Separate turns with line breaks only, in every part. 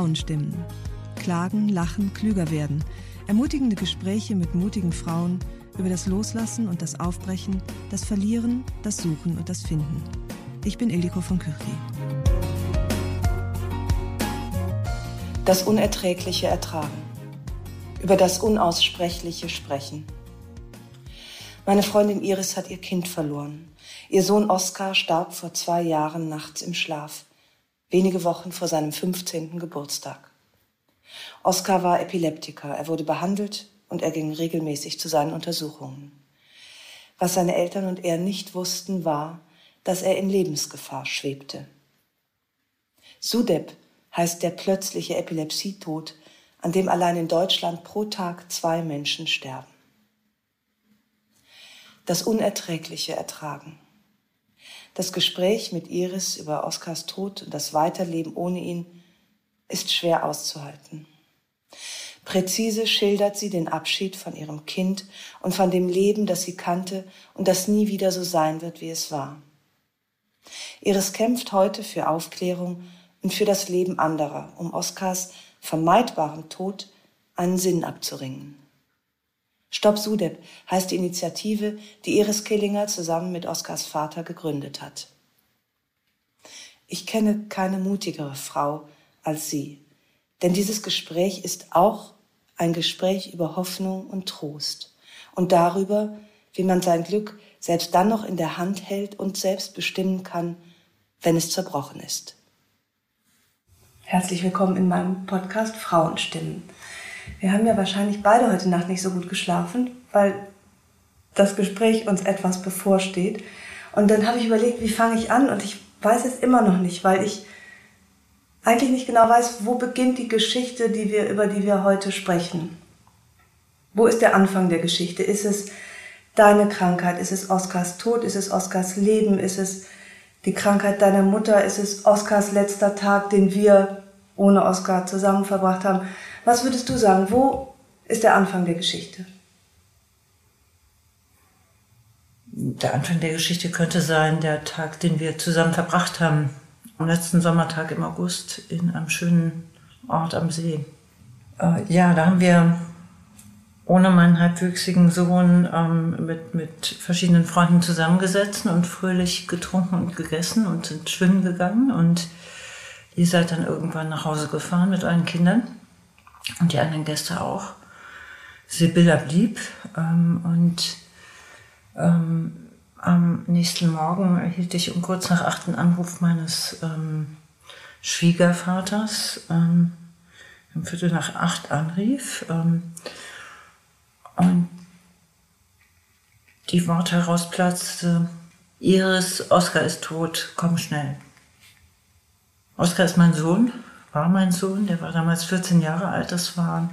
Frauenstimmen. Klagen, lachen, klüger werden. Ermutigende Gespräche mit mutigen Frauen über das Loslassen und das Aufbrechen, das Verlieren, das Suchen und das Finden. Ich bin Ildiko von Kürti.
Das Unerträgliche ertragen. Über das Unaussprechliche sprechen. Meine Freundin Iris hat ihr Kind verloren. Ihr Sohn Oskar starb vor zwei Jahren nachts im Schlaf wenige Wochen vor seinem 15. Geburtstag. Oskar war Epileptiker, er wurde behandelt und er ging regelmäßig zu seinen Untersuchungen. Was seine Eltern und er nicht wussten, war, dass er in Lebensgefahr schwebte. Sudeb heißt der plötzliche Epilepsietod, an dem allein in Deutschland pro Tag zwei Menschen sterben. Das Unerträgliche ertragen. Das Gespräch mit Iris über Oskars Tod und das Weiterleben ohne ihn ist schwer auszuhalten. Präzise schildert sie den Abschied von ihrem Kind und von dem Leben, das sie kannte und das nie wieder so sein wird, wie es war. Iris kämpft heute für Aufklärung und für das Leben anderer, um Oskars vermeidbaren Tod einen Sinn abzuringen. Stopp Sudeb heißt die Initiative, die Iris Killinger zusammen mit Oskars Vater gegründet hat. Ich kenne keine mutigere Frau als sie, denn dieses Gespräch ist auch ein Gespräch über Hoffnung und Trost und darüber, wie man sein Glück selbst dann noch in der Hand hält und selbst bestimmen kann, wenn es zerbrochen ist. Herzlich willkommen in meinem Podcast Frauenstimmen. Wir haben ja wahrscheinlich beide heute Nacht nicht so gut geschlafen, weil das Gespräch uns etwas bevorsteht. Und dann habe ich überlegt, wie fange ich an? Und ich weiß es immer noch nicht, weil ich eigentlich nicht genau weiß, wo beginnt die Geschichte, die wir, über die wir heute sprechen. Wo ist der Anfang der Geschichte? Ist es deine Krankheit? Ist es Oskars Tod? Ist es Oskars Leben? Ist es die Krankheit deiner Mutter? Ist es Oskars letzter Tag, den wir ohne Oskar zusammen verbracht haben? Was würdest du sagen? Wo ist der Anfang der Geschichte?
Der Anfang der Geschichte könnte sein der Tag, den wir zusammen verbracht haben. Am letzten Sommertag im August in einem schönen Ort am See. Äh, ja, da haben wir ohne meinen halbwüchsigen Sohn ähm, mit, mit verschiedenen Freunden zusammengesetzt und fröhlich getrunken und gegessen und sind schwimmen gegangen. Und ihr seid dann irgendwann nach Hause gefahren mit euren Kindern und die anderen Gäste auch. Sibylla blieb ähm, und ähm, am nächsten Morgen erhielt ich um kurz nach acht einen Anruf meines ähm, Schwiegervaters, ähm, um Viertel nach acht anrief ähm, und die Worte herausplatzte, Iris, Oskar ist tot, komm schnell. Oskar ist mein Sohn war mein Sohn, der war damals 14 Jahre alt. Das war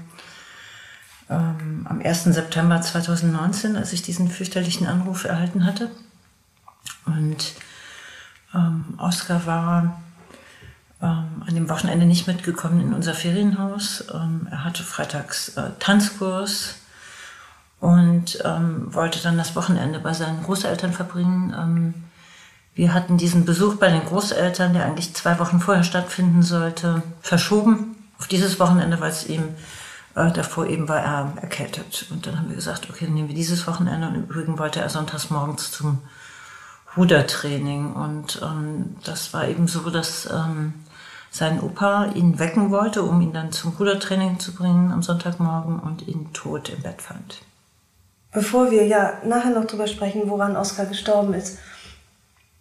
ähm, am 1. September 2019, als ich diesen fürchterlichen Anruf erhalten hatte. Und ähm, Oskar war ähm, an dem Wochenende nicht mitgekommen in unser Ferienhaus. Ähm, er hatte freitags äh, Tanzkurs und ähm, wollte dann das Wochenende bei seinen Großeltern verbringen ähm, wir hatten diesen Besuch bei den Großeltern, der eigentlich zwei Wochen vorher stattfinden sollte, verschoben auf dieses Wochenende, weil es ihm äh, davor eben war er erkältet. Und dann haben wir gesagt, okay, dann nehmen wir dieses Wochenende. Und im Übrigen wollte er sonntags morgens zum Rudertraining. Und ähm, das war eben so, dass ähm, sein Opa ihn wecken wollte, um ihn dann zum Rudertraining zu bringen am Sonntagmorgen und ihn tot im Bett fand.
Bevor wir ja nachher noch drüber sprechen, woran Oskar gestorben ist,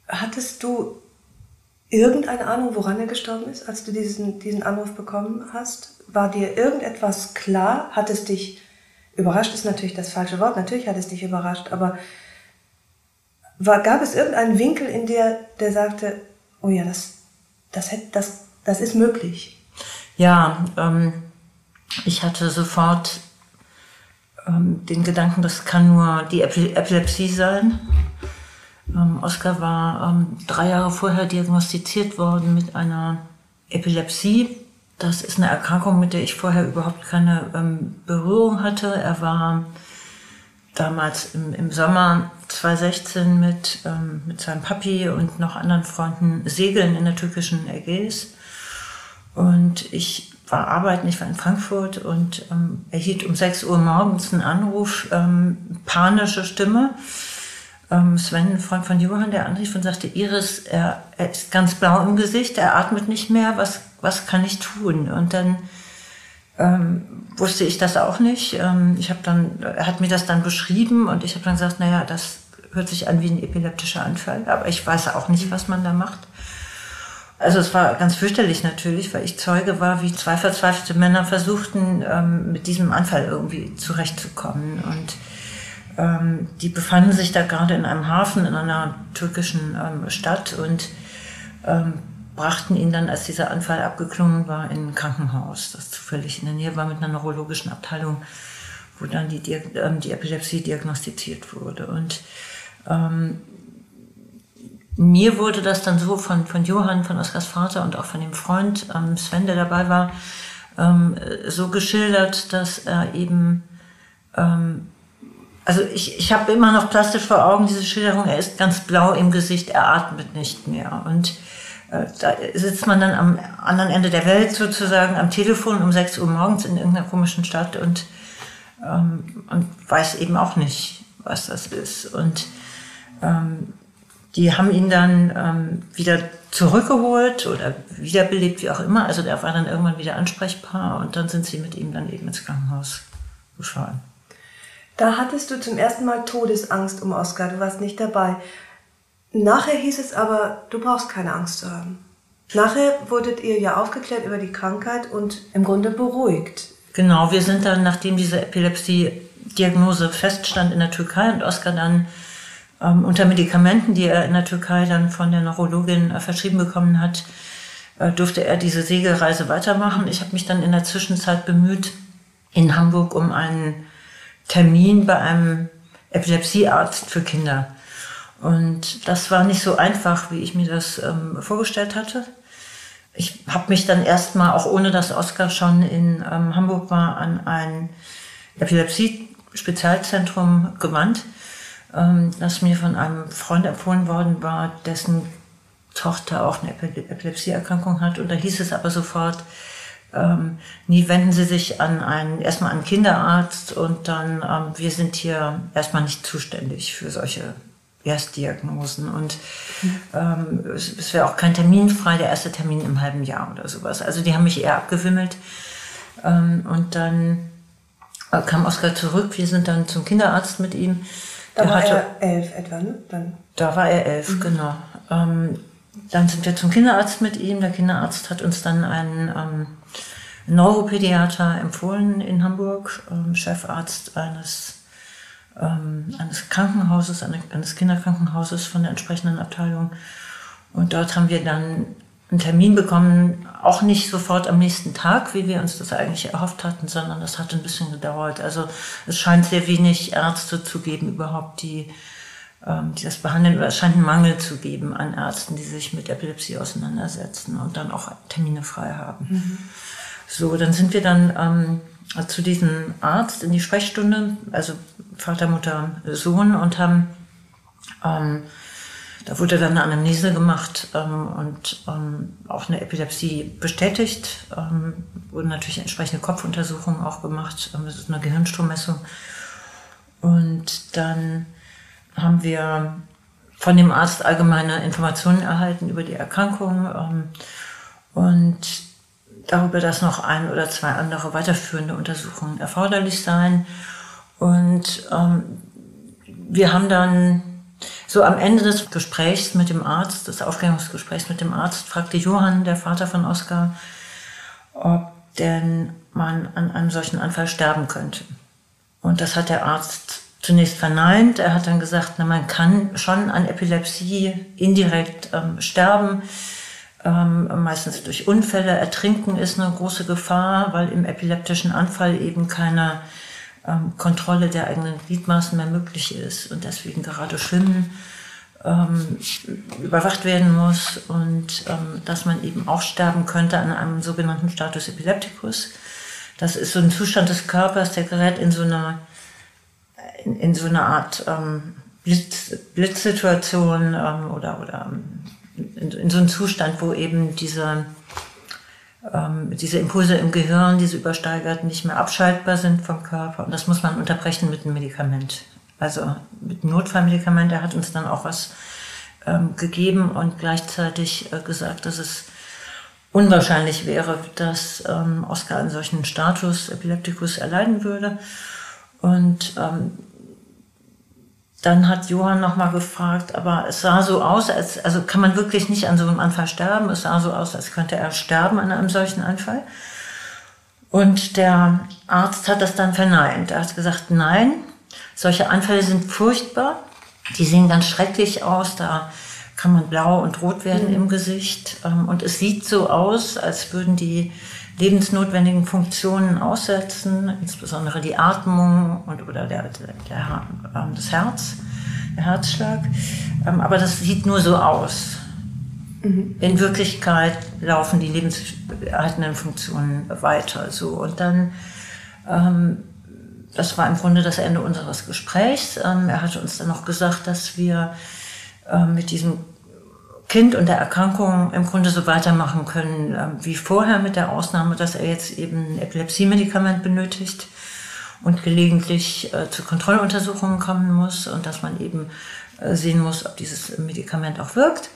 hattest du irgendeine Ahnung, woran er gestorben ist, als du diesen, diesen Anruf bekommen hast? War dir irgendetwas klar? Hat es dich überrascht, ist natürlich das falsche Wort, natürlich hat es dich überrascht, aber war, gab es irgendeinen Winkel in dir, der sagte, oh ja, das, das, hätte, das, das ist möglich?
Ja, ähm, ich hatte sofort ähm, den Gedanken, das kann nur die Epilepsie sein. Ähm, Oskar war ähm, drei Jahre vorher diagnostiziert worden mit einer Epilepsie. Das ist eine Erkrankung, mit der ich vorher überhaupt keine ähm, Berührung hatte. Er war damals im, im Sommer 2016 mit, ähm, mit seinem Papi und noch anderen Freunden segeln in der türkischen Ägäis. Und ich war arbeiten, ich war in Frankfurt und ähm, erhielt um 6 Uhr morgens einen Anruf, ähm, panische Stimme. Ähm, Sven, ein Freund von Johann, der anrief und sagte, Iris, er, er ist ganz blau im Gesicht, er atmet nicht mehr, was, was kann ich tun? Und dann ähm, wusste ich das auch nicht. Ähm, ich habe dann, er hat mir das dann beschrieben und ich habe dann gesagt, naja, das hört sich an wie ein epileptischer Anfall, aber ich weiß auch nicht, was man da macht. Also es war ganz fürchterlich natürlich, weil ich Zeuge war, wie zwei verzweifelte Männer versuchten, ähm, mit diesem Anfall irgendwie zurechtzukommen. Und ähm, die befanden sich da gerade in einem Hafen in einer türkischen ähm, Stadt und ähm, brachten ihn dann, als dieser Anfall abgeklungen war, in ein Krankenhaus, das zufällig in der Nähe war mit einer neurologischen Abteilung, wo dann die, ähm, die Epilepsie diagnostiziert wurde. Und ähm, mir wurde das dann so von, von Johann, von Oskars Vater und auch von dem Freund ähm, Sven, der dabei war, ähm, so geschildert, dass er eben, ähm, also ich, ich habe immer noch plastisch vor Augen diese Schilderung, er ist ganz blau im Gesicht, er atmet nicht mehr. Und äh, da sitzt man dann am anderen Ende der Welt sozusagen am Telefon um 6 Uhr morgens in irgendeiner komischen Stadt und, ähm, und weiß eben auch nicht, was das ist. Und ähm, die haben ihn dann ähm, wieder zurückgeholt oder wiederbelebt, wie auch immer. Also der war dann irgendwann wieder ansprechbar und dann sind sie mit ihm dann eben ins Krankenhaus gefahren.
Da hattest du zum ersten Mal Todesangst um Oskar, du warst nicht dabei. Nachher hieß es aber, du brauchst keine Angst zu haben. Nachher wurdet ihr ja aufgeklärt über die Krankheit und im Grunde beruhigt.
Genau, wir sind dann, nachdem diese Epilepsie-Diagnose feststand in der Türkei und Oskar dann ähm, unter Medikamenten, die er in der Türkei dann von der Neurologin äh, verschrieben bekommen hat, äh, durfte er diese Segelreise weitermachen. Ich habe mich dann in der Zwischenzeit bemüht, in Hamburg um einen Termin bei einem Epilepsiearzt für Kinder. Und das war nicht so einfach, wie ich mir das ähm, vorgestellt hatte. Ich habe mich dann erstmal, auch ohne dass Oskar schon in ähm, Hamburg war, an ein Epilepsie-Spezialzentrum gewandt ähm, das mir von einem Freund empfohlen worden war, dessen Tochter auch eine Epilepsieerkrankung hat. Und da hieß es aber sofort, ähm, nie wenden Sie sich an einen, erstmal an einen Kinderarzt und dann, ähm, wir sind hier erstmal nicht zuständig für solche Erstdiagnosen. Und ähm, es, es wäre auch kein Termin frei, der erste Termin im halben Jahr oder sowas. Also die haben mich eher abgewimmelt. Ähm, und dann äh, kam Oskar zurück, wir sind dann zum Kinderarzt mit ihm.
Da war hatte, er elf etwa, ne?
Dann. Da war er elf, mhm. genau. Ähm, dann sind wir zum Kinderarzt mit ihm. Der Kinderarzt hat uns dann einen ähm, Neuropädiater empfohlen in Hamburg, ähm, Chefarzt eines, ähm, eines Krankenhauses, eines Kinderkrankenhauses von der entsprechenden Abteilung. Und dort haben wir dann einen Termin bekommen, auch nicht sofort am nächsten Tag, wie wir uns das eigentlich erhofft hatten, sondern das hat ein bisschen gedauert. Also es scheint sehr wenig Ärzte zu geben überhaupt, die, die das behandeln, oder es scheint einen Mangel zu geben an Ärzten, die sich mit Epilepsie auseinandersetzen und dann auch Termine frei haben. Mhm. So, dann sind wir dann ähm, zu diesem Arzt in die Sprechstunde, also Vater, Mutter, Sohn und haben ähm, da wurde dann eine Anamnese gemacht ähm, und ähm, auch eine Epilepsie bestätigt. Ähm, wurden natürlich entsprechende Kopfuntersuchungen auch gemacht. Ähm, das ist eine Gehirnstrommessung. Und dann haben wir von dem Arzt allgemeine Informationen erhalten über die Erkrankung ähm, und darüber, dass noch ein oder zwei andere weiterführende Untersuchungen erforderlich seien. Und ähm, wir haben dann so am Ende des Gesprächs mit dem Arzt, des Aufklärungsgesprächs mit dem Arzt, fragte Johann, der Vater von Oskar, ob denn man an einem solchen Anfall sterben könnte. Und das hat der Arzt zunächst verneint. Er hat dann gesagt, na, man kann schon an Epilepsie indirekt ähm, sterben. Ähm, meistens durch Unfälle. Ertrinken ist eine große Gefahr, weil im epileptischen Anfall eben keine ähm, Kontrolle der eigenen Gliedmaßen mehr möglich ist und deswegen gerade Schwimmen ähm, überwacht werden muss und ähm, dass man eben auch sterben könnte an einem sogenannten Status epilepticus. Das ist so ein Zustand des Körpers, der gerät in so eine, in, so eine Art ähm, Blitz, Blitzsituation ähm, oder, oder in, in, so einen Zustand, wo eben diese, ähm, diese Impulse im Gehirn, diese übersteigerten, nicht mehr abschaltbar sind vom Körper. Und das muss man unterbrechen mit einem Medikament. Also mit Notfallmedikament. Er hat uns dann auch was ähm, gegeben und gleichzeitig äh, gesagt, dass es unwahrscheinlich wäre, dass ähm, Oskar einen solchen Status Epilepticus erleiden würde. Und ähm, dann hat Johann nochmal gefragt, aber es sah so aus, als, also kann man wirklich nicht an so einem Anfall sterben? Es sah so aus, als könnte er sterben an einem solchen Anfall. Und der Arzt hat das dann verneint. Er hat gesagt, nein, solche Anfälle sind furchtbar. Die sehen ganz schrecklich aus. Da kann man blau und rot werden mhm. im Gesicht. Ähm, und es sieht so aus, als würden die lebensnotwendigen Funktionen aussetzen, insbesondere die Atmung und, oder der, der, der, ähm, das Herz, der Herzschlag. Ähm, aber das sieht nur so aus. Mhm. In Wirklichkeit laufen die lebenserhaltenden Funktionen weiter. So. Und dann, ähm, das war im Grunde das Ende unseres Gesprächs. Ähm, er hatte uns dann noch gesagt, dass wir ähm, mit diesem Kind und der Erkrankung im Grunde so weitermachen können äh, wie vorher, mit der Ausnahme, dass er jetzt eben ein Epilepsiemedikament benötigt und gelegentlich äh, zu Kontrolluntersuchungen kommen muss und dass man eben äh, sehen muss, ob dieses Medikament auch wirkt.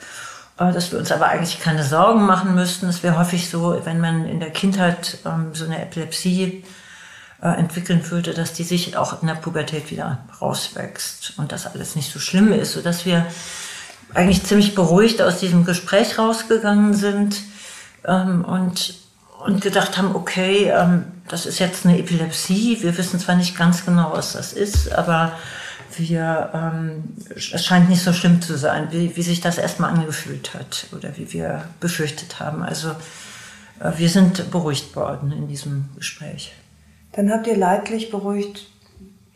Äh, dass wir uns aber eigentlich keine Sorgen machen müssten. Es wäre häufig so, wenn man in der Kindheit ähm, so eine Epilepsie äh, entwickeln würde, dass die sich auch in der Pubertät wieder rauswächst und das alles nicht so schlimm ist, sodass wir eigentlich ziemlich beruhigt aus diesem Gespräch rausgegangen sind ähm, und, und gedacht haben, okay, ähm, das ist jetzt eine Epilepsie. Wir wissen zwar nicht ganz genau, was das ist, aber wir, ähm, es scheint nicht so schlimm zu sein, wie, wie sich das erstmal angefühlt hat oder wie wir befürchtet haben. Also äh, wir sind beruhigt worden in diesem Gespräch.
Dann habt ihr leidlich beruhigt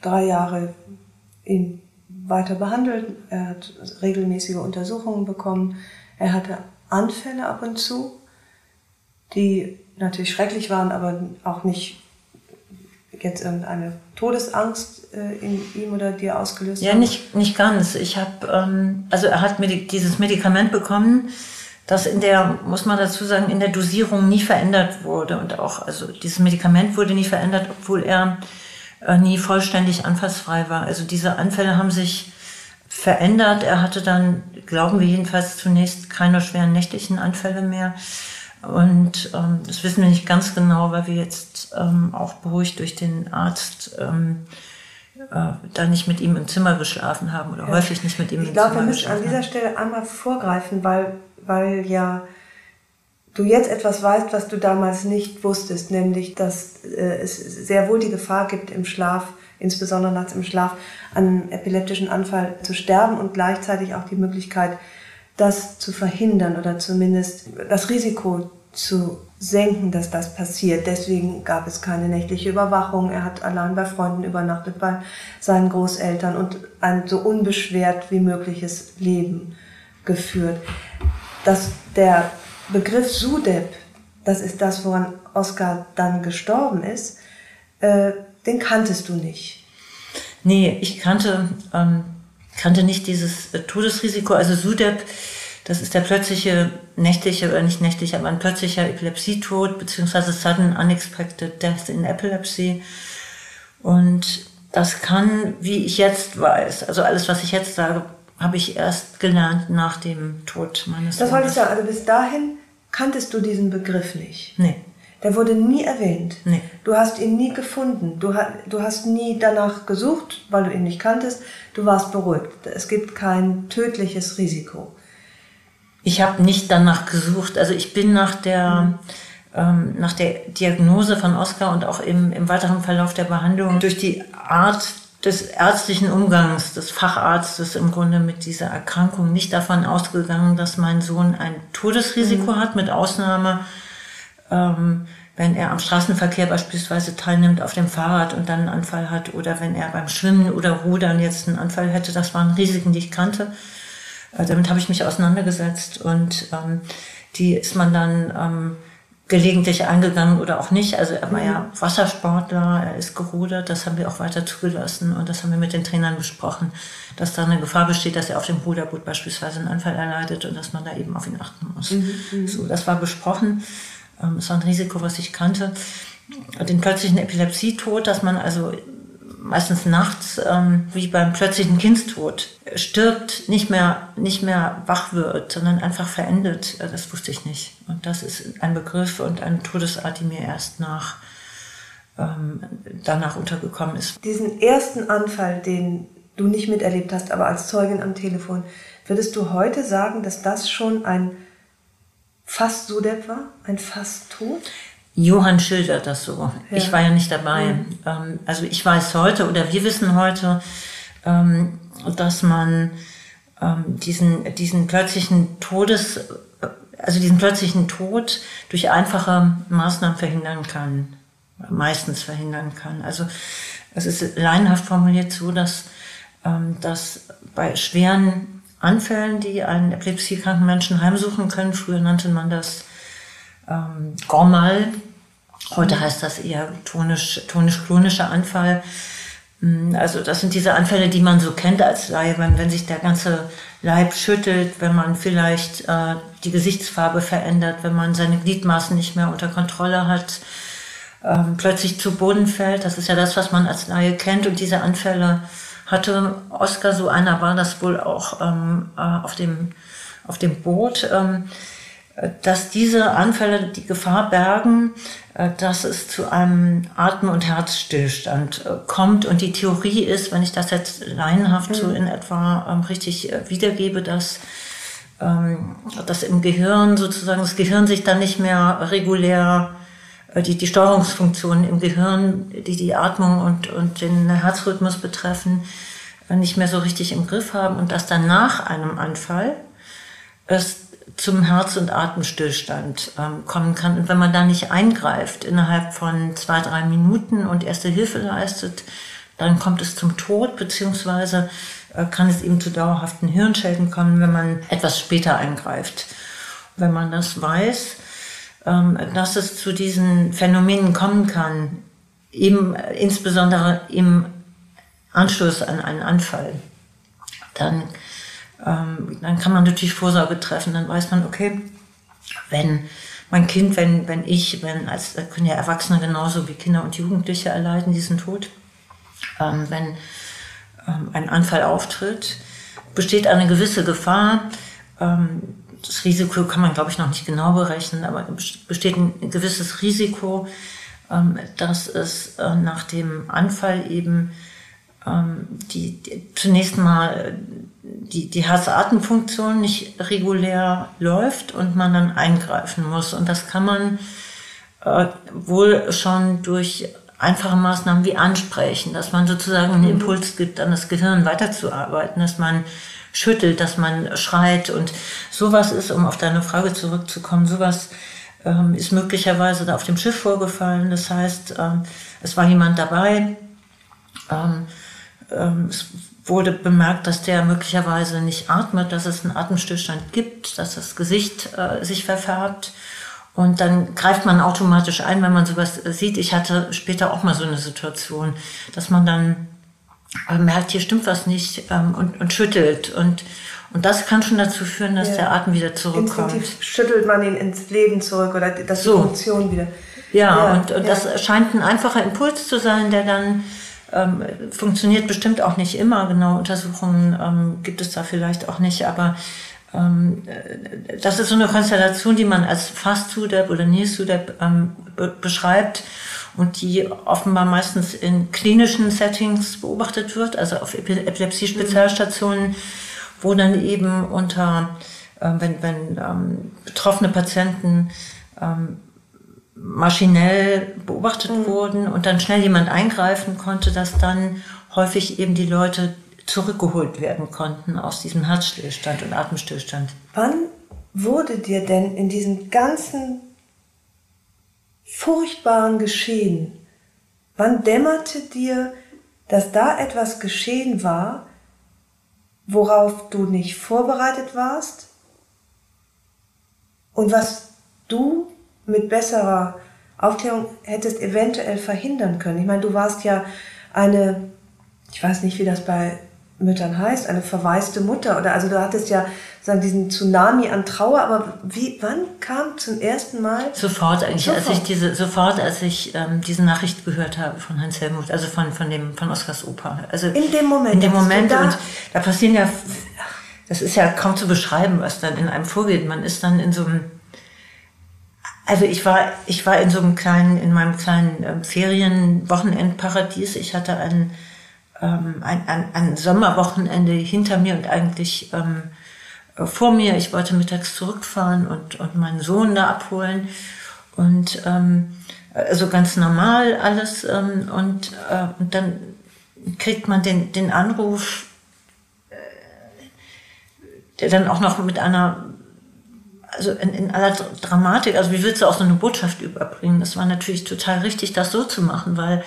drei Jahre in weiter behandelt. Er hat regelmäßige Untersuchungen bekommen. Er hatte Anfälle ab und zu, die natürlich schrecklich waren, aber auch nicht jetzt irgendeine Todesangst äh, in ihm oder dir ausgelöst
ja, haben? Ja, nicht, nicht ganz. Ich habe, ähm, also er hat Medi dieses Medikament bekommen, das in der, muss man dazu sagen, in der Dosierung nie verändert wurde und auch, also dieses Medikament wurde nie verändert, obwohl er nie vollständig anfallsfrei war. Also diese Anfälle haben sich verändert. Er hatte dann, glauben wir jedenfalls zunächst, keine schweren nächtlichen Anfälle mehr. Und ähm, das wissen wir nicht ganz genau, weil wir jetzt ähm, auch beruhigt durch den Arzt ähm, äh, da nicht mit ihm im Zimmer geschlafen haben oder ja. häufig nicht mit ihm
ich
im
glaub,
Zimmer
geschlafen haben. Ich glaube, wir müssen an dieser Stelle einmal vorgreifen, weil, weil ja du jetzt etwas weißt, was du damals nicht wusstest, nämlich, dass äh, es sehr wohl die Gefahr gibt, im Schlaf, insbesondere nachts im Schlaf, an einem epileptischen Anfall zu sterben und gleichzeitig auch die Möglichkeit, das zu verhindern oder zumindest das Risiko zu senken, dass das passiert. Deswegen gab es keine nächtliche Überwachung. Er hat allein bei Freunden übernachtet, bei seinen Großeltern und ein so unbeschwert wie mögliches Leben geführt. Dass der Begriff Sudeb, das ist das, woran Oskar dann gestorben ist, äh, den kanntest du nicht.
Nee, ich kannte, ähm, kannte nicht dieses äh, Todesrisiko. Also Sudeb, das ist der plötzliche nächtliche, oder nicht nächtliche, aber ein plötzlicher Epilepsietod, beziehungsweise Sudden Unexpected Death in Epilepsy. Und das kann, wie ich jetzt weiß, also alles, was ich jetzt sage, habe ich erst gelernt nach dem Tod meines
Das wollte ich sagen. Also bis dahin kanntest du diesen Begriff nicht.
Nee.
Der wurde nie erwähnt.
Nee.
Du hast ihn nie gefunden. Du, du hast nie danach gesucht, weil du ihn nicht kanntest. Du warst beruhigt. Es gibt kein tödliches Risiko.
Ich habe nicht danach gesucht. Also ich bin nach der, ähm, nach der Diagnose von Oskar und auch im, im weiteren Verlauf der Behandlung durch die Art des ärztlichen Umgangs des Facharztes im Grunde mit dieser Erkrankung nicht davon ausgegangen, dass mein Sohn ein Todesrisiko hat, mit Ausnahme, ähm, wenn er am Straßenverkehr beispielsweise teilnimmt auf dem Fahrrad und dann einen Anfall hat oder wenn er beim Schwimmen oder Rudern jetzt einen Anfall hätte. Das waren Risiken, die ich kannte. Äh, damit habe ich mich auseinandergesetzt und ähm, die ist man dann ähm, gelegentlich eingegangen oder auch nicht. Also er war ja Wassersportler, er ist gerudert, das haben wir auch weiter zugelassen und das haben wir mit den Trainern besprochen, dass da eine Gefahr besteht, dass er auf dem Ruderboot beispielsweise einen Anfall erleidet und dass man da eben auf ihn achten muss. So, das war besprochen. Ähm, Es war ein Risiko, was ich kannte. Den plötzlichen Epilepsietod, dass man also meistens nachts, ähm, wie beim plötzlichen Kindstod, stirbt, nicht mehr, nicht mehr wach wird, sondern einfach verendet. Das wusste ich nicht. Und das ist ein Begriff und eine Todesart, die mir erst nach, ähm, danach untergekommen ist.
Diesen ersten Anfall, den du nicht miterlebt hast, aber als Zeugin am Telefon, würdest du heute sagen, dass das schon ein fast Sudep war? Ein fast Tod?
Johann schildert das so.
Ja.
Ich war ja nicht dabei. Ähm, also ich weiß heute oder wir wissen heute, ähm, dass man ähm, diesen, diesen plötzlichen Todes, äh, also diesen plötzlichen Tod durch einfache Maßnahmen verhindern kann. Meistens verhindern kann. Also es ist laienhaft formuliert so, dass, ähm, dass bei schweren Anfällen, die einen epilepsiekranken Menschen heimsuchen können, früher nannte man das ähm, Gormal. Heute heißt das eher tonisch, tonisch-klonischer Anfall. Mm, Also das sind diese Anfälle, die man so kennt als Laie, wenn, wenn sich der ganze Leib schüttelt, wenn man vielleicht äh, die Gesichtsfarbe verändert, wenn man seine Gliedmaßen nicht mehr unter Kontrolle hat, ähm, plötzlich zu Boden fällt. Das ist ja das, was man als Laie kennt. Und diese Anfälle hatte Oskar, so einer war das wohl auch ähm, äh, auf, dem, auf dem Boot. Ähm, dass diese Anfälle die Gefahr bergen, äh, dass es zu einem Atem- und Herzstillstand äh, kommt. Und die Theorie ist, wenn ich das jetzt laienhaft so in etwa ähm, richtig äh, wiedergebe, dass, ähm, dass im Gehirn sozusagen das Gehirn sich dann nicht mehr regulär die, die Steuerungsfunktionen im Gehirn, die die Atmung und, und den Herzrhythmus betreffen, nicht mehr so richtig im Griff haben und dass dann nach einem Anfall es zum Herz- und Atemstillstand ähm, kommen kann. Und wenn man da nicht eingreift innerhalb von zwei, drei Minuten und erste Hilfe leistet, dann kommt es zum Tod, beziehungsweise äh, kann es eben zu dauerhaften Hirnschäden kommen, wenn man etwas später eingreift. Wenn man das weiß, ähm, dass es zu diesen Phänomenen kommen kann, eben äh, insbesondere im Anschluss an einen Anfall, dann ähm, dann kann man natürlich Vorsorge treffen. Dann weiß man, okay, wenn mein Kind, wenn, wenn ich, wenn, als können ja Erwachsene genauso wie Kinder und Jugendliche erleiden diesen Tod, ähm, wenn ähm, ein Anfall auftritt, besteht eine gewisse Gefahr. Ähm, das Risiko kann man, glaube ich, noch nicht genau berechnen, aber besteht ein gewisses Risiko, ähm, dass es äh, nach dem Anfall eben ähm, die, die zunächst mal die, die Herz-Atemfunktion nicht regulär läuft und man dann eingreifen muss. Und das kann man äh, wohl schon durch einfache Maßnahmen wie ansprechen, dass man sozusagen einen Impuls gibt, an das Gehirn weiterzuarbeiten, dass man schüttelt, dass man schreit und sowas ist, um auf deine Frage zurückzukommen, sowas ähm, ist möglicherweise da auf dem Schiff vorgefallen. Das heißt, ähm, es war jemand dabei, ähm, es wurde bemerkt, dass der möglicherweise nicht atmet, dass es einen Atemstillstand gibt, dass das Gesicht äh, sich verfärbt. Und dann greift man automatisch ein, wenn man sowas sieht. Ich hatte später auch mal so eine Situation, dass man dann äh, merkt, hier stimmt was nicht ähm, und, und schüttelt. Und, und das kann schon dazu führen, dass
Ja.
der Atem wieder zurückkommt.
Instinktiv schüttelt man ihn ins Leben zurück oder dass die
So.
Funktion wieder.
Ja,
Ja,
und, und
ja.
das scheint ein einfacher Impuls zu sein, der dann ähm, funktioniert bestimmt auch nicht immer. Genau, Untersuchungen ähm, gibt es da vielleicht auch nicht, aber ähm, äh, das ist so eine Konstellation, die man als Fast-Sudep oder Near-Sudep ähm, be beschreibt und die offenbar meistens in klinischen Settings beobachtet wird, also auf Epilepsie-Spezialstationen, wo dann eben unter, äh, wenn, wenn ähm, betroffene Patienten ähm, maschinell beobachtet mhm. wurden und dann schnell jemand eingreifen konnte, dass dann häufig eben die Leute zurückgeholt werden konnten aus diesem Herzstillstand und Atemstillstand.
Wann wurde dir denn in diesem ganzen furchtbaren Geschehen, wann dämmerte dir, dass da etwas geschehen war, worauf du nicht vorbereitet warst und was du mit besserer Aufklärung hättest eventuell verhindern können? Ich meine, du warst ja eine, ich weiß nicht, wie das bei Müttern heißt, eine verwaiste Mutter. Oder also du hattest ja sagen, diesen Tsunami an Trauer, aber wie, wann kam zum ersten Mal?
Sofort eigentlich, sofort. als ich diese, sofort, als ich ähm, diese Nachricht gehört habe von Hans Helmut, also von, von dem, von Oskars Opa. Also
in dem Moment.
In dem Moment da und da passieren ja, das ist ja kaum zu beschreiben, was dann in einem vorgeht. Man ist dann in so einem, also ich war, ich war in so einem kleinen, in meinem kleinen ähm, Ferienwochenendparadies. Ich hatte einen ähm, ein, ein, ein Sommerwochenende hinter mir und eigentlich ähm, vor mir. Ich wollte mittags zurückfahren und, und meinen Sohn da abholen. Und ähm, also ganz normal alles. Ähm, und, äh, und dann kriegt man den, den Anruf, äh, der dann auch noch mit einer, also in, in aller Dramatik, also wie willst du auch so eine Botschaft überbringen? Das war natürlich total richtig, das so zu machen, weil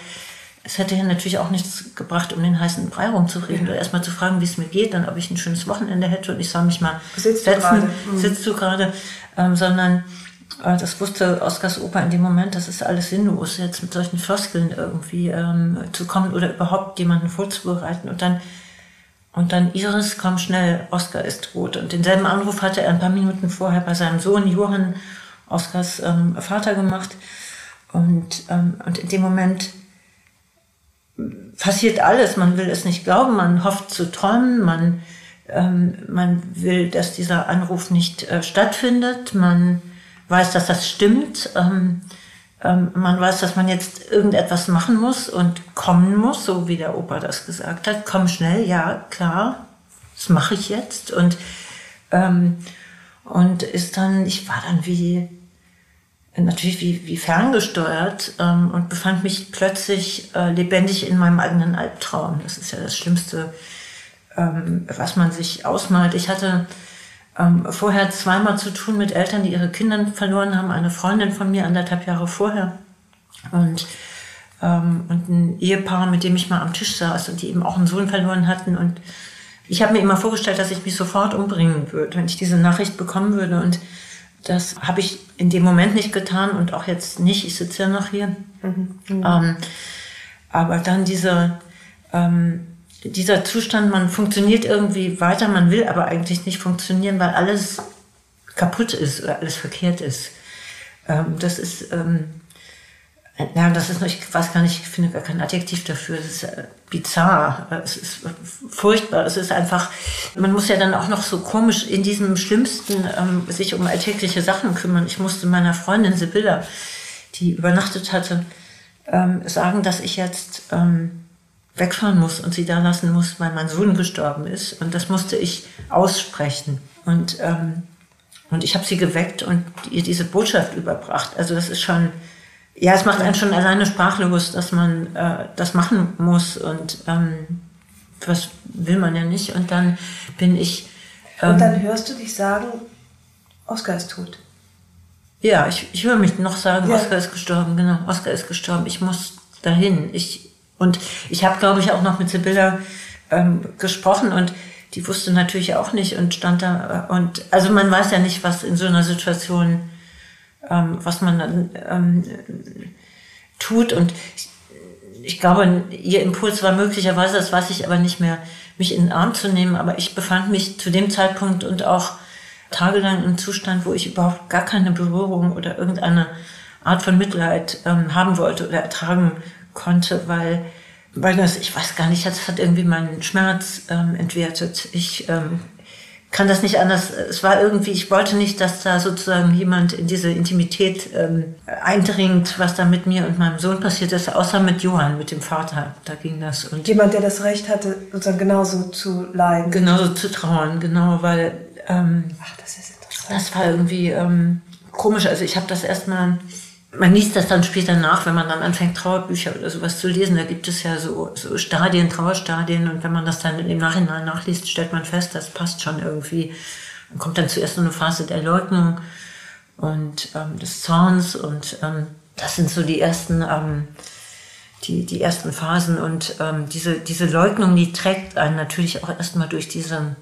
es hätte ja natürlich auch nichts gebracht, um den heißen Brei rumzureden ja. oder erstmal zu fragen, wie es mir geht, dann ob ich ein schönes Wochenende hätte und ich soll mich mal
sitzt setzen,
du mhm. sitzt du gerade, ähm, sondern äh, das wusste Oskars Opa in dem Moment, das ist alles sinnlos, jetzt mit solchen Floskeln irgendwie ähm, zu kommen oder überhaupt jemanden vorzubereiten und dann und dann Iris, komm schnell, Oskar ist tot. Und denselben Anruf hatte er ein paar Minuten vorher bei seinem Sohn Johann, Oskars ähm, Vater, gemacht. Und, ähm, und in dem Moment passiert alles. Man will es nicht glauben, man hofft zu träumen, man, ähm, man will, dass dieser Anruf nicht äh, stattfindet, man weiß, dass das stimmt, ähm, ähm, man weiß, dass man jetzt irgendetwas machen muss und kommen muss, so wie der Opa das gesagt hat. Komm schnell, ja, klar, das mache ich jetzt. Und, ähm, und ist dann, ich war dann wie, natürlich wie, wie ferngesteuert ähm, und befand mich plötzlich äh, lebendig in meinem eigenen Albtraum. Das ist ja das Schlimmste, ähm, was man sich ausmalt. Ich hatte ähm, vorher zweimal zu tun mit Eltern, die ihre Kinder verloren haben. Eine Freundin von mir anderthalb Jahre vorher und, ähm, und ein Ehepaar, mit dem ich mal am Tisch saß und die eben auch einen Sohn verloren hatten. Und ich habe mir immer vorgestellt, dass ich mich sofort umbringen würde, wenn ich diese Nachricht bekommen würde. Und das habe ich in dem Moment nicht getan und auch jetzt nicht. Ich sitze ja noch hier. Mhm. Ähm, aber dann dieser, ähm, dieser Zustand, man funktioniert irgendwie weiter, man will aber eigentlich nicht funktionieren, weil alles kaputt ist oder alles verkehrt ist. Ähm, das ist ähm, ja, das ist, ich weiß gar nicht, ich finde gar kein Adjektiv dafür. Es ist äh, bizarr, es ist furchtbar. Es ist einfach, man muss ja dann auch noch so komisch in diesem Schlimmsten ähm, sich um alltägliche Sachen kümmern. Ich musste meiner Freundin Sibylla, die übernachtet hatte, ähm, sagen, dass ich jetzt ähm, wegfahren muss und sie da lassen muss, weil mein Sohn gestorben ist. Und das musste ich aussprechen. Und, ähm, und ich habe sie geweckt und ihr diese Botschaft überbracht. Also das ist schon ja, es macht einen schon alleine sprachlos, dass man äh, das machen muss und ähm, was will man ja nicht. Und dann bin ich.
Ähm, und dann hörst du dich sagen, Oskar ist tot.
Ja, ich, ich höre mich noch sagen, ja. Oskar ist gestorben, genau, Oskar ist gestorben, ich muss dahin. Ich, und ich habe, glaube ich, auch noch mit Sibylla ähm, gesprochen und die wusste natürlich auch nicht und stand da. Und also man weiß ja nicht, was in so einer Situation ähm, was man dann ähm, tut. Und ich, ich glaube, ihr Impuls war möglicherweise, das weiß ich aber nicht mehr, mich in den Arm zu nehmen. Aber ich befand mich zu dem Zeitpunkt und auch tagelang im Zustand, wo ich überhaupt gar keine Berührung oder irgendeine Art von Mitleid ähm, haben wollte oder ertragen konnte, weil, weil das, ich weiß gar nicht, das hat irgendwie meinen Schmerz ähm, entwertet. Ich ähm, kann das nicht anders. Es war irgendwie, ich wollte nicht, dass da sozusagen jemand in diese Intimität ähm, eindringt, was da mit mir und meinem Sohn passiert ist, außer mit Johann, mit dem Vater. Da ging das.
Und jemand, der das Recht hatte, sozusagen genauso zu leiden.
Genauso zu trauen, genau, weil. Ähm,
Ach, das ist interessant.
Das war irgendwie ähm, komisch. Also ich habe das erstmal man liest das dann später nach, wenn man dann anfängt, Trauerbücher oder sowas zu lesen. Da gibt es ja so, so Stadien, Trauerstadien. Und wenn man das dann im Nachhinein nachliest, stellt man fest, das passt schon irgendwie. Dann kommt dann zuerst so eine Phase der Leugnung und ähm, des Zorns. Und ähm, das sind so die ersten, ähm, die, die ersten Phasen. Und ähm, diese, diese Leugnung, die trägt einen natürlich auch erstmal durch diese,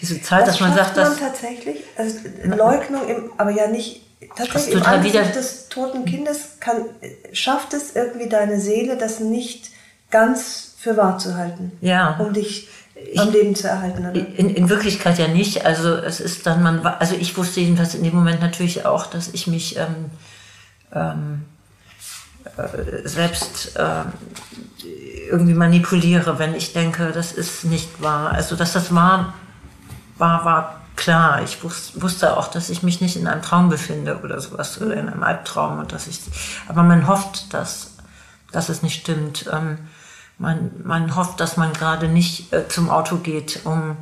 diese Zeit,
das
dass man sagt,
dass. tatsächlich? Also Leugnung, im, aber ja nicht tatsächlich
im wieder
des toten Kindes kann, schafft es irgendwie deine Seele, das nicht ganz für wahr zu halten.
Ja.
Um dich am Leben zu erhalten. Oder?
In, in Wirklichkeit ja nicht. Also es ist dann, man also ich wusste jedenfalls in dem Moment natürlich auch, dass ich mich ähm, ähm, äh, selbst äh, irgendwie manipuliere, wenn ich denke, das ist nicht wahr. Also dass das wahr war, war klar. Ich wusste auch, dass ich mich nicht in einem Traum befinde oder sowas oder in einem Albtraum und dass ich, aber man hofft, dass, dass es nicht stimmt. Ähm, man, man hofft, dass man gerade nicht äh, zum Auto geht, um,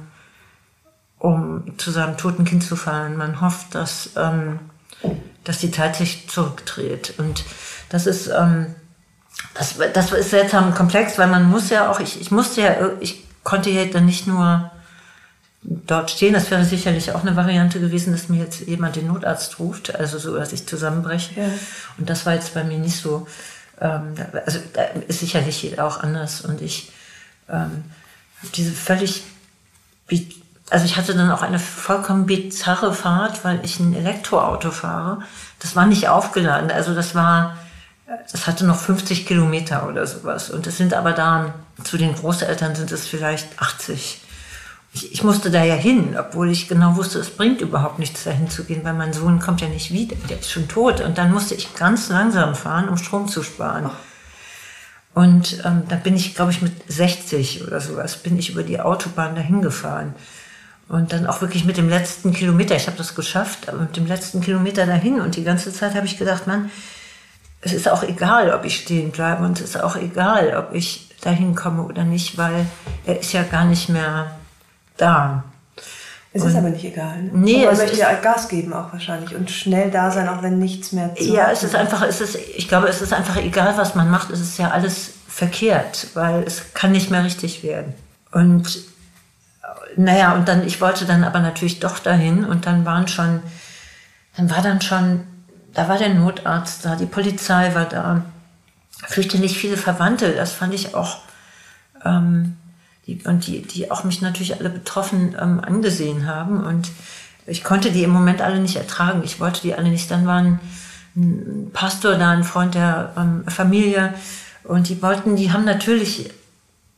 um zu seinem toten Kind zu fallen. Man hofft, dass, ähm, dass die Zeit sich zurückdreht. Und das ist, ähm, das, das ist seltsam komplex, weil man muss ja auch, ich, ich musste ja, ich konnte ja dann nicht nur dort stehen. Das wäre sicherlich auch eine Variante gewesen, dass mir jetzt jemand den Notarzt ruft, also so, dass ich zusammenbreche. Ja. Und das war jetzt bei mir nicht so. Ähm, also da ist sicherlich auch anders. Und ich ähm, diese völlig, also ich hatte dann auch eine vollkommen bizarre Fahrt, weil ich ein Elektroauto fahre. Das war nicht aufgeladen. Also das war, das hatte noch 50 Kilometer oder sowas. Und es sind aber da, zu den Großeltern sind es vielleicht 80 ich, ich, musste da ja hin, obwohl ich genau wusste, es bringt überhaupt nichts, dahin zu gehen, weil mein Sohn kommt ja nicht wieder, der ist schon tot. Und dann musste ich ganz langsam fahren, um Strom zu sparen. Und ähm, da bin ich, glaube ich, mit 60 oder sowas, bin ich über die Autobahn dahin gefahren. Und dann auch wirklich mit dem letzten Kilometer, ich habe das geschafft, aber mit dem letzten Kilometer dahin. Und die ganze Zeit habe ich gedacht, Mann, es ist auch egal, ob ich stehen bleibe und es ist auch egal, ob ich dahin komme oder nicht, weil er ist ja gar nicht mehr da.
Es und ist aber nicht egal. Ne?
Nee,
man möchte ja Gas geben auch wahrscheinlich und schnell da sein, auch wenn nichts mehr
zu Ja, es ist einfach, es ist, ich glaube, es ist einfach egal, was man macht. Es ist ja alles verkehrt, weil es kann nicht mehr richtig werden. Und naja, und dann, ich wollte dann aber natürlich doch dahin und dann waren schon, dann war dann schon, da war der Notarzt da, die Polizei war da, fürchterlich viele Verwandte, das fand ich auch, ähm, die, und die, die auch mich natürlich alle betroffen ähm, angesehen haben. Und ich konnte die im Moment alle nicht ertragen. Ich wollte die alle nicht. Dann war ein, Pastor da, ein Freund der ähm, Familie. Und die wollten, die haben natürlich,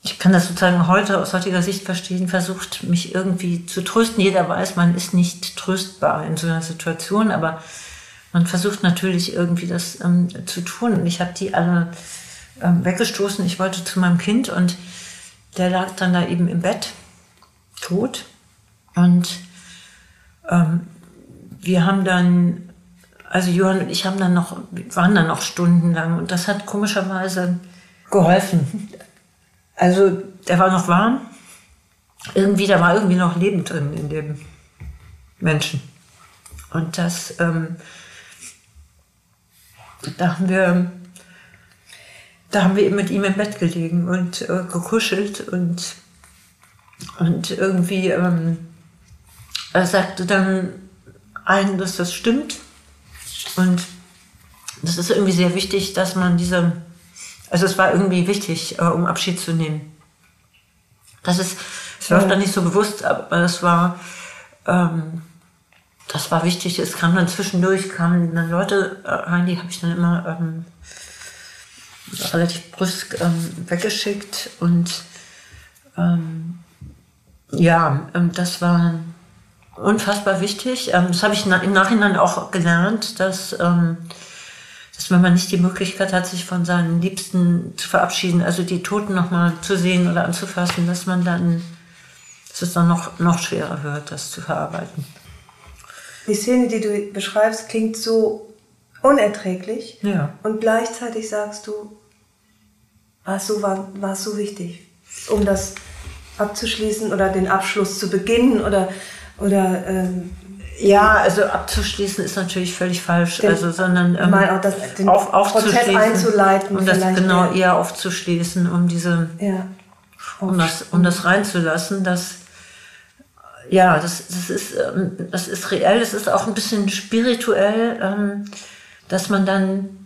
ich kann das sozusagen heute aus heutiger Sicht verstehen, versucht, mich irgendwie zu trösten. Jeder weiß, man ist nicht tröstbar in so einer Situation, aber man versucht natürlich irgendwie das ähm, zu tun. Und ich habe die alle ähm, weggestoßen. Ich wollte zu meinem Kind und der lag dann da eben im Bett, tot. Und ähm, wir haben dann, also Johann und ich haben dann noch, waren dann noch stundenlang und das hat komischerweise geholfen. Also der war noch warm. Irgendwie, da war irgendwie noch Leben drin in dem Menschen. Und das, ähm, da haben wir da haben wir eben mit ihm im Bett gelegen und äh, gekuschelt und, und irgendwie ähm, er sagte dann ein, dass das stimmt. Und das ist irgendwie sehr wichtig, dass man diese, also es war irgendwie wichtig, äh, um Abschied zu nehmen. Das ist, es läuft ja. dann nicht so bewusst, aber das war, ähm, das war wichtig. Es kam dann zwischendurch, kamen dann Leute rein, die habe ich dann immer ähm, relativ brüsk ähm, weggeschickt und ähm, ja, ähm, das war unfassbar wichtig. Ähm, das habe ich im Nachhinein auch gelernt, dass, ähm, dass wenn man nicht die Möglichkeit hat, sich von seinen Liebsten zu verabschieden, also die Toten nochmal zu sehen oder anzufassen, dass man dann dass es dann noch, noch schwerer wird, das zu verarbeiten.
Die Szene, die du beschreibst, klingt so unerträglich.
Ja.
Und gleichzeitig sagst du, war es so, war, war es so wichtig, um das abzuschließen oder den Abschluss zu beginnen oder, oder ähm,
ja, also abzuschließen ist natürlich völlig falsch,
Den-
also sondern ähm,
mal auch das, den
auf,
Prozess
aufzuschließen,
einzuleiten.
um das genau
mehr.
eher aufzuschließen, um diese,
Ja.
um das, um das reinzulassen, dass ja, das, das ist, ähm, das ist reell, das ist auch ein bisschen spirituell, ähm, dass man dann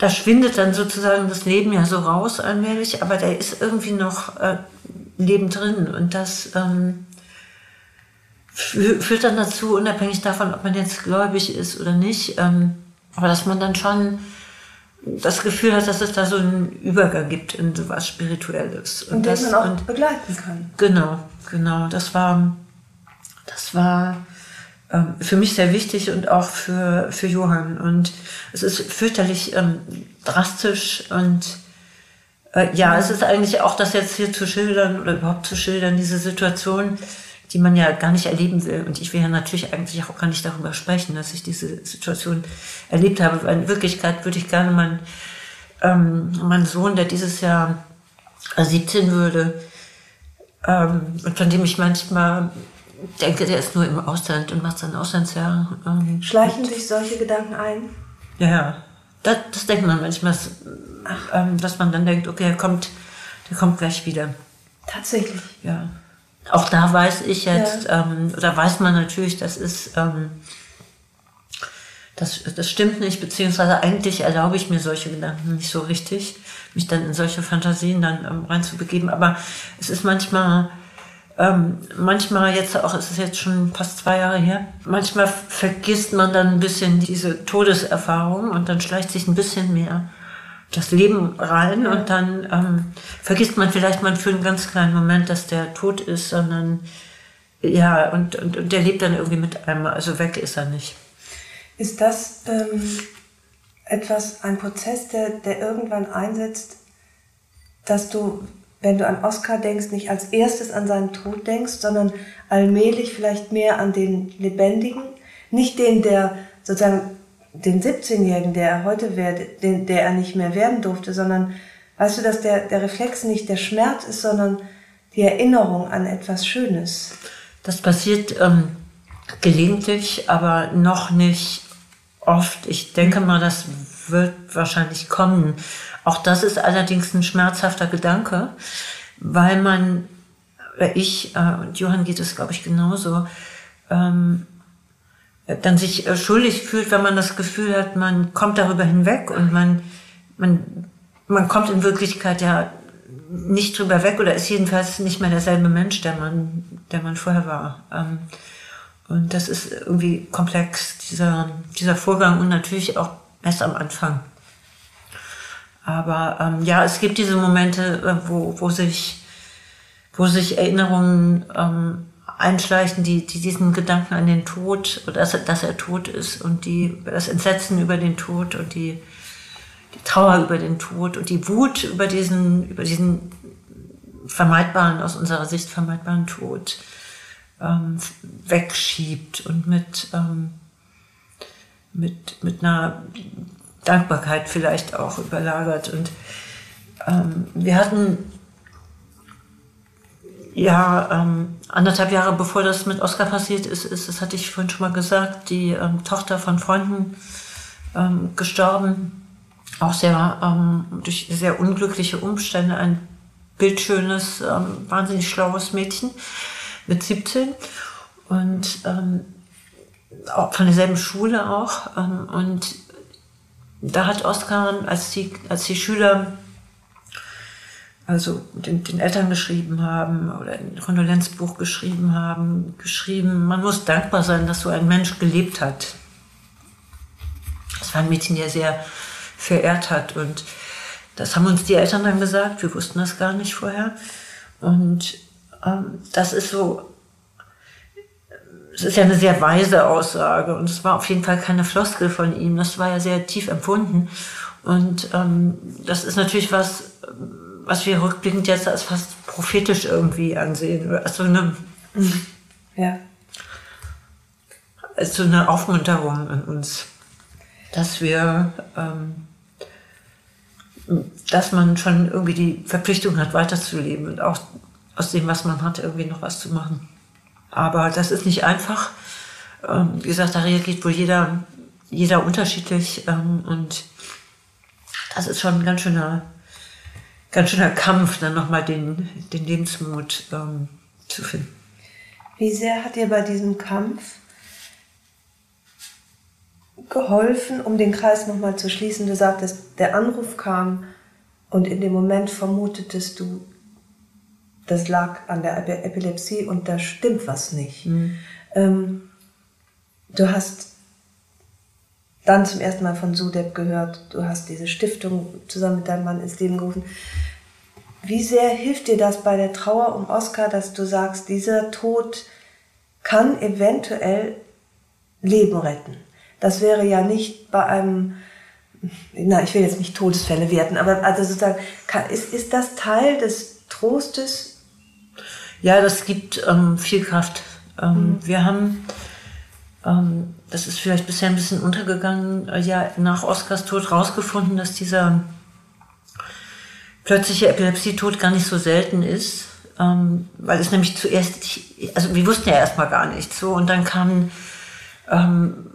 da schwindet dann sozusagen das Leben ja so raus allmählich, aber da ist irgendwie noch äh, Leben drin und das ähm, fü- führt dann dazu, unabhängig davon, ob man jetzt gläubig ist oder nicht, ähm, aber dass man dann schon das Gefühl hat, dass es da so einen Übergang gibt in so was Spirituelles.
Und den
das,
man auch
und
begleiten kann.
Genau, genau. Das war, das war ähm, für mich sehr wichtig und auch für, für Johann. Und es ist fürchterlich ähm, drastisch und äh, ja, es ist eigentlich auch das jetzt hier zu schildern oder überhaupt zu schildern, diese Situation, die man ja gar nicht erleben will. Und ich will ja natürlich eigentlich auch gar nicht darüber sprechen, dass ich diese Situation erlebt habe. Weil in Wirklichkeit würde ich gerne meinen, ähm, meinen Sohn, der dieses Jahr äh, 17 würde, ähm, und von dem ich manchmal denke, der ist nur im Ausland und macht sein Auslandsjahr. Ähm,
Schleichen sich solche Gedanken ein?
ja, ja. Das, das denkt man manchmal, dass, ähm, dass man dann denkt, okay, er kommt, der kommt gleich wieder.
Tatsächlich.
Ja. Auch da weiß ich jetzt, ähm, oder weiß man natürlich, das ist, ähm, das, das stimmt nicht, beziehungsweise eigentlich erlaube ich mir solche Gedanken nicht so richtig, mich dann in solche Fantasien dann ähm, reinzubegeben. Aber es ist manchmal, ähm, manchmal jetzt auch, es ist jetzt schon fast zwei Jahre her, manchmal vergisst man dann ein bisschen diese Todeserfahrung und dann schleicht sich ein bisschen mehr das Leben rein und dann ähm, vergisst man vielleicht mal für einen ganz kleinen Moment, dass der tot ist, sondern ja, und, und, und der lebt dann irgendwie mit einem, also weg ist er nicht.
Ist das ähm, etwas, ein Prozess, der, der irgendwann einsetzt, dass du, wenn du an Oscar denkst, nicht als erstes an seinen Tod denkst, sondern allmählich vielleicht mehr an den Lebendigen? Nicht den, der sozusagen den 17-Jährigen, der er heute wäre, den, der er nicht mehr werden durfte, sondern weißt du, dass der, der Reflex nicht der Schmerz ist, sondern die Erinnerung an etwas Schönes?
Das passiert ähm, gelegentlich, aber noch nicht oft. Ich denke mal, das wird wahrscheinlich kommen. Auch das ist allerdings ein schmerzhafter Gedanke, weil man, oder ich, äh, und Johann geht es, glaube ich, genauso, ähm, dann sich äh, schuldig fühlt, wenn man das Gefühl hat, man kommt darüber hinweg und man, man, man kommt in Wirklichkeit ja nicht drüber weg oder ist jedenfalls nicht mehr derselbe Mensch, der man, der man vorher war. Ähm, und das ist irgendwie komplex, dieser, dieser Vorgang und natürlich auch erst am Anfang. Aber ähm, ja, es gibt diese Momente, äh, wo, wo sich, wo sich Erinnerungen ähm, einschleichen, die, die diesen Gedanken an den Tod, dass, er- dass er tot ist und die, das Entsetzen über den Tod und die, die Trauer über den Tod und die Wut über diesen, über diesen vermeidbaren, aus unserer Sicht vermeidbaren Tod ähm, wegschiebt und mit, ähm, mit, mit einer Dankbarkeit vielleicht auch überlagert. Und ähm, wir hatten ja ähm, anderthalb Jahre bevor das mit Oscar passiert ist, ist, das hatte ich vorhin schon mal gesagt, die ähm, Tochter von Freunden ähm, gestorben. Auch sehr ähm, durch sehr unglückliche Umstände. Ein bildschönes, ähm, wahnsinnig schlaues Mädchen mit 17 und auch von derselben Schule auch. Und da hat Oskar, als die, als die Schüler also den, den Eltern geschrieben haben oder ein Kondolenzbuch geschrieben haben, geschrieben, man muss dankbar sein, dass so ein Mensch gelebt hat. Das war ein Mädchen, der sehr verehrt hat und das haben uns die Eltern dann gesagt, wir wussten das gar nicht vorher. Und ähm, das ist so, es ist ja eine sehr weise Aussage und es war auf jeden Fall keine Floskel von ihm, das war ja sehr tief empfunden. Und ähm, das ist natürlich was, was wir rückblickend jetzt als fast prophetisch irgendwie ansehen. Also eine, ja. also eine Aufmunterung in uns, dass wir, ähm, dass man schon irgendwie die Verpflichtung hat, weiterzuleben und auch aus dem, was man hat, irgendwie noch was zu machen. Aber das ist nicht einfach. Ähm, wie gesagt, da reagiert wohl jeder, jeder unterschiedlich ähm, und das ist schon ein ganz schöner, ganz schöner Kampf, dann nochmal den, den Lebensmut ähm, zu finden.
Wie sehr hat dir bei diesem Kampf geholfen, um den Kreis nochmal zu schließen? Du sagtest, der Anruf kam und in dem Moment vermutetest du, das lag an der Epilepsie und da stimmt was nicht. Mhm. Ähm, du hast dann zum ersten Mal von Sudeb gehört, du hast diese Stiftung zusammen mit deinem Mann ins Leben gerufen. Wie sehr hilft dir das bei der Trauer um Oscar, dass du sagst, dieser Tod kann eventuell Leben retten? Das wäre ja nicht bei einem, na, ich will jetzt nicht Todesfälle werten, aber also sozusagen, ist, ist das Teil des Trostes?
Ja, das gibt ähm, viel Kraft. Ähm, mhm. Wir haben ähm, das ist vielleicht bisher ein bisschen untergegangen, äh, ja nach Oscars Tod rausgefunden, dass dieser plötzliche Epilepsietod gar nicht so selten ist, ähm, weil es nämlich zuerst, also wir wussten ja erstmal gar nichts so und dann kamen ähm,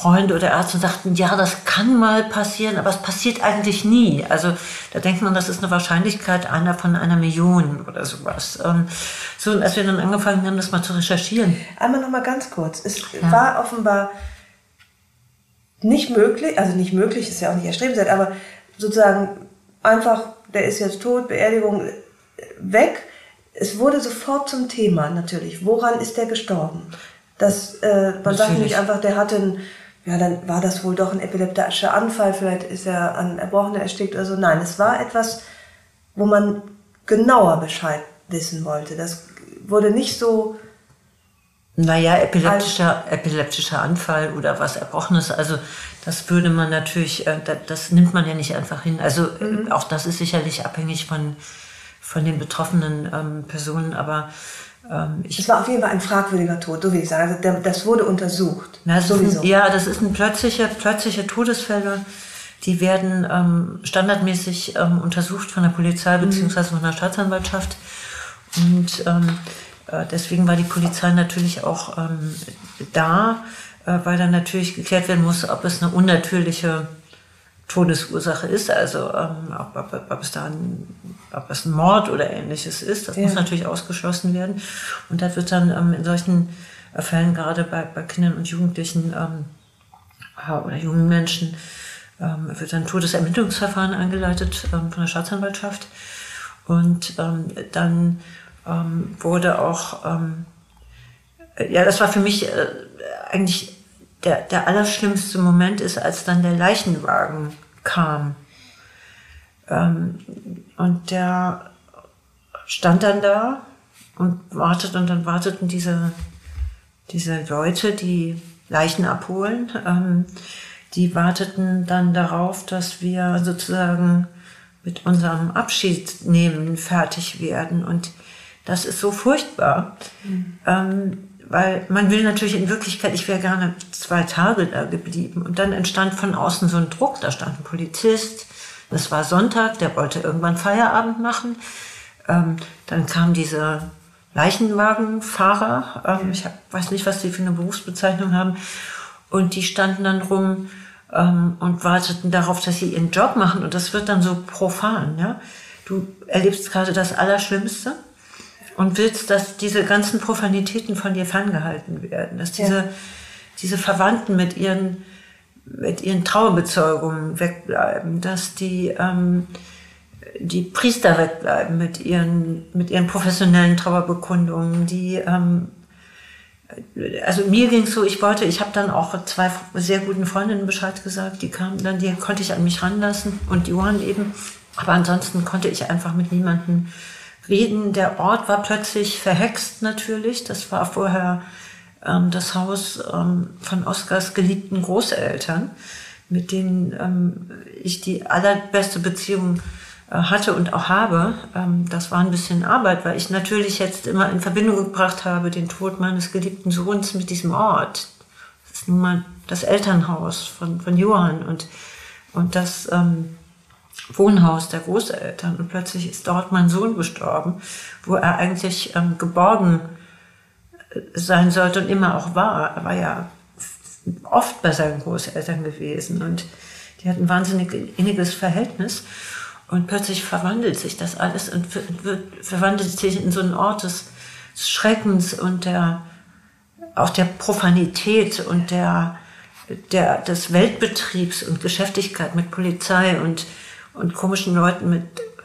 Freunde oder Ärzte sagten, ja, das kann mal passieren, aber es passiert eigentlich nie. Also da denkt man, das ist eine Wahrscheinlichkeit einer von einer Million oder sowas. Ähm, so, und als wir dann angefangen haben, das mal zu recherchieren.
Einmal noch mal ganz kurz. Es ja. war offenbar nicht möglich, also nicht möglich, ist ja auch nicht erstrebenswert, aber sozusagen einfach, der ist jetzt tot, Beerdigung weg. Es wurde sofort zum Thema natürlich. Woran ist der gestorben? Das, äh, man sagt nicht einfach, der hatte einen ja, dann war das wohl doch ein epileptischer Anfall, vielleicht ist er an Erbrochener erstickt oder so. Nein, es war etwas, wo man genauer Bescheid wissen wollte. Das wurde nicht so.
Naja, epileptischer, epileptischer Anfall oder was Erbrochenes, also das würde man natürlich, äh, das nimmt man ja nicht einfach hin. Also mhm. auch das ist sicherlich abhängig von, von den betroffenen ähm, Personen, aber
ähm, es war auf jeden Fall ein fragwürdiger Tod, so wie ich sage. Also das wurde untersucht.
Na, das sowieso. Ein, ja, das ist ein plötzliche, plötzliche Todesfälle. Die werden ähm, standardmäßig ähm, untersucht von der Polizei mhm. bzw. von der Staatsanwaltschaft. Und ähm, äh, deswegen war die Polizei natürlich auch ähm, da, äh, weil dann natürlich geklärt werden muss, ob es eine unnatürliche Todesursache ist, also ähm, ob, ob, ob, es da ein, ob es ein Mord oder ähnliches ist, das ja. muss natürlich ausgeschlossen werden. Und da wird dann ähm, in solchen Fällen gerade bei, bei Kindern und Jugendlichen ähm, oder jungen Menschen ähm, wird dann Todesermittlungsverfahren eingeleitet ähm, von der Staatsanwaltschaft. Und ähm, dann ähm, wurde auch, ähm, ja, das war für mich äh, eigentlich der, der allerschlimmste Moment ist, als dann der Leichenwagen kam. Ähm, und der stand dann da und wartet und dann warteten diese, diese Leute, die Leichen abholen, ähm, die warteten dann darauf, dass wir sozusagen mit unserem Abschied nehmen fertig werden. Und das ist so furchtbar. Mhm. Ähm, weil man will natürlich in Wirklichkeit, ich wäre gerne zwei Tage da geblieben. Und dann entstand von außen so ein Druck, da stand ein Polizist, es war Sonntag, der wollte irgendwann Feierabend machen. Ähm, dann kam dieser Leichenwagenfahrer, ähm, ich hab, weiß nicht, was die für eine Berufsbezeichnung haben, und die standen dann rum ähm, und warteten darauf, dass sie ihren Job machen. Und das wird dann so profan. Ja? Du erlebst gerade das Allerschlimmste und willst, dass diese ganzen Profanitäten von dir ferngehalten werden, dass diese, ja. diese Verwandten mit ihren, mit ihren Trauerbezeugungen wegbleiben, dass die, ähm, die Priester wegbleiben mit ihren, mit ihren professionellen Trauerbekundungen, die, ähm, also mir ging es so, ich wollte, ich habe dann auch zwei sehr guten Freundinnen Bescheid gesagt, die kamen dann, die konnte ich an mich ranlassen und Johann eben, aber ansonsten konnte ich einfach mit niemandem reden. Der Ort war plötzlich verhext natürlich. Das war vorher ähm, das Haus ähm, von Oskars geliebten Großeltern, mit denen ähm, ich die allerbeste Beziehung äh, hatte und auch habe, ähm, das war ein bisschen Arbeit, weil ich natürlich jetzt immer in Verbindung gebracht habe den Tod meines geliebten Sohns mit diesem Ort. Das ist nun mal das Elternhaus von, von Johann und, und das ähm, Wohnhaus der Großeltern. Und plötzlich ist dort mein Sohn gestorben, wo er eigentlich ähm, geborgen äh, sein sollte und immer auch war. Er war ja oft bei seinen Großeltern gewesen und die hatten ein wahnsinnig inniges Verhältnis. Und plötzlich verwandelt sich das alles und wird, verwandelt sich in so einen Ort des Schreckens und der, auch der Profanität und der, der, des Weltbetriebs und Geschäftigkeit mit Polizei und, und komischen Leuten mit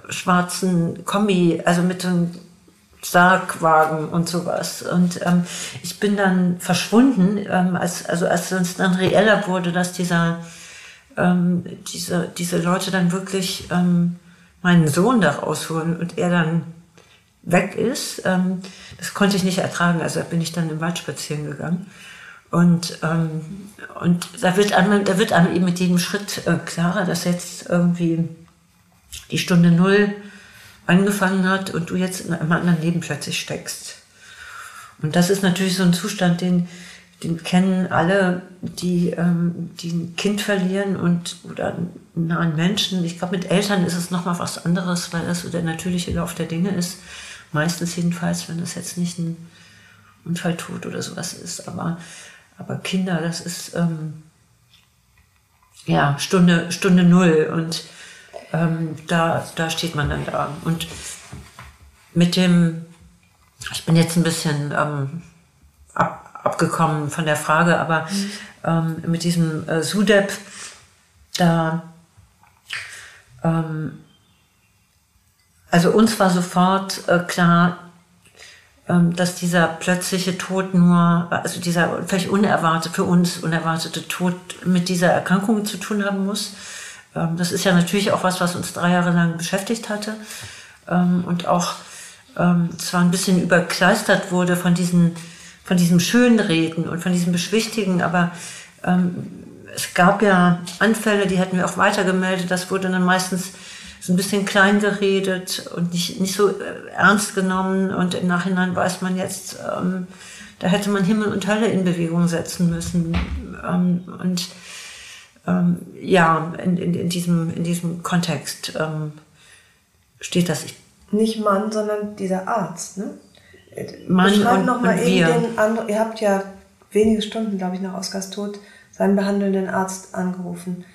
schwarzen Kombi, also mit so einem Sargwagen und sowas. Und ähm, ich bin dann verschwunden, ähm, als, also als es dann reeller wurde, dass dieser ähm, diese, diese Leute dann wirklich ähm, meinen Sohn da rausholen und er dann weg ist, ähm, das konnte ich nicht ertragen. Also bin ich dann im Wald spazieren gegangen. Und, ähm, und da wird einem, da wird einem eben mit jedem Schritt äh, klarer, dass jetzt irgendwie die Stunde Null angefangen hat und du jetzt in einem anderen Leben plötzlich steckst. Und das ist natürlich so ein Zustand, den, den kennen alle, die, ähm, die ein Kind verlieren und oder einen nahen Menschen. Ich glaube, mit Eltern ist es nochmal was anderes, weil das so der natürliche Lauf der Dinge ist. Meistens jedenfalls, wenn das jetzt nicht ein Unfalltod oder sowas ist. Aber, aber Kinder, das ist ähm, ja Stunde, Stunde Null und ähm, da, da steht man dann da. Und mit dem, ich bin jetzt ein bisschen ähm, ab, abgekommen von der Frage, aber mhm. mit diesem äh, SUDEP, da, ähm, also uns war sofort äh, klar, dass dieser plötzliche Tod nur, also dieser vielleicht unerwartete, für uns unerwartete Tod mit dieser Erkrankung zu tun haben muss. Ähm, das ist ja natürlich auch was, was uns drei Jahre lang beschäftigt hatte ähm, und auch ähm, zwar ein bisschen überkleistert wurde von diesen von diesem Schönreden und von diesem Beschwichtigen, aber ähm, es gab ja Anfälle, die hätten wir auch weitergemeldet, das wurde dann meistens so ein bisschen klein geredet und nicht, nicht so äh, ernst genommen und im Nachhinein weiß man jetzt, ähm, da hätte man Himmel und Hölle in Bewegung setzen müssen. Ähm, und ähm, ja, in, in, in, diesem, in diesem Kontext ähm, steht das. Ich
nicht Mann, sondern dieser Arzt, ne? Mann und, noch mal und eben den anderen, ihr habt ja wenige Stunden, glaube ich, nach Oskars Tod seinen behandelnden Arzt angerufen,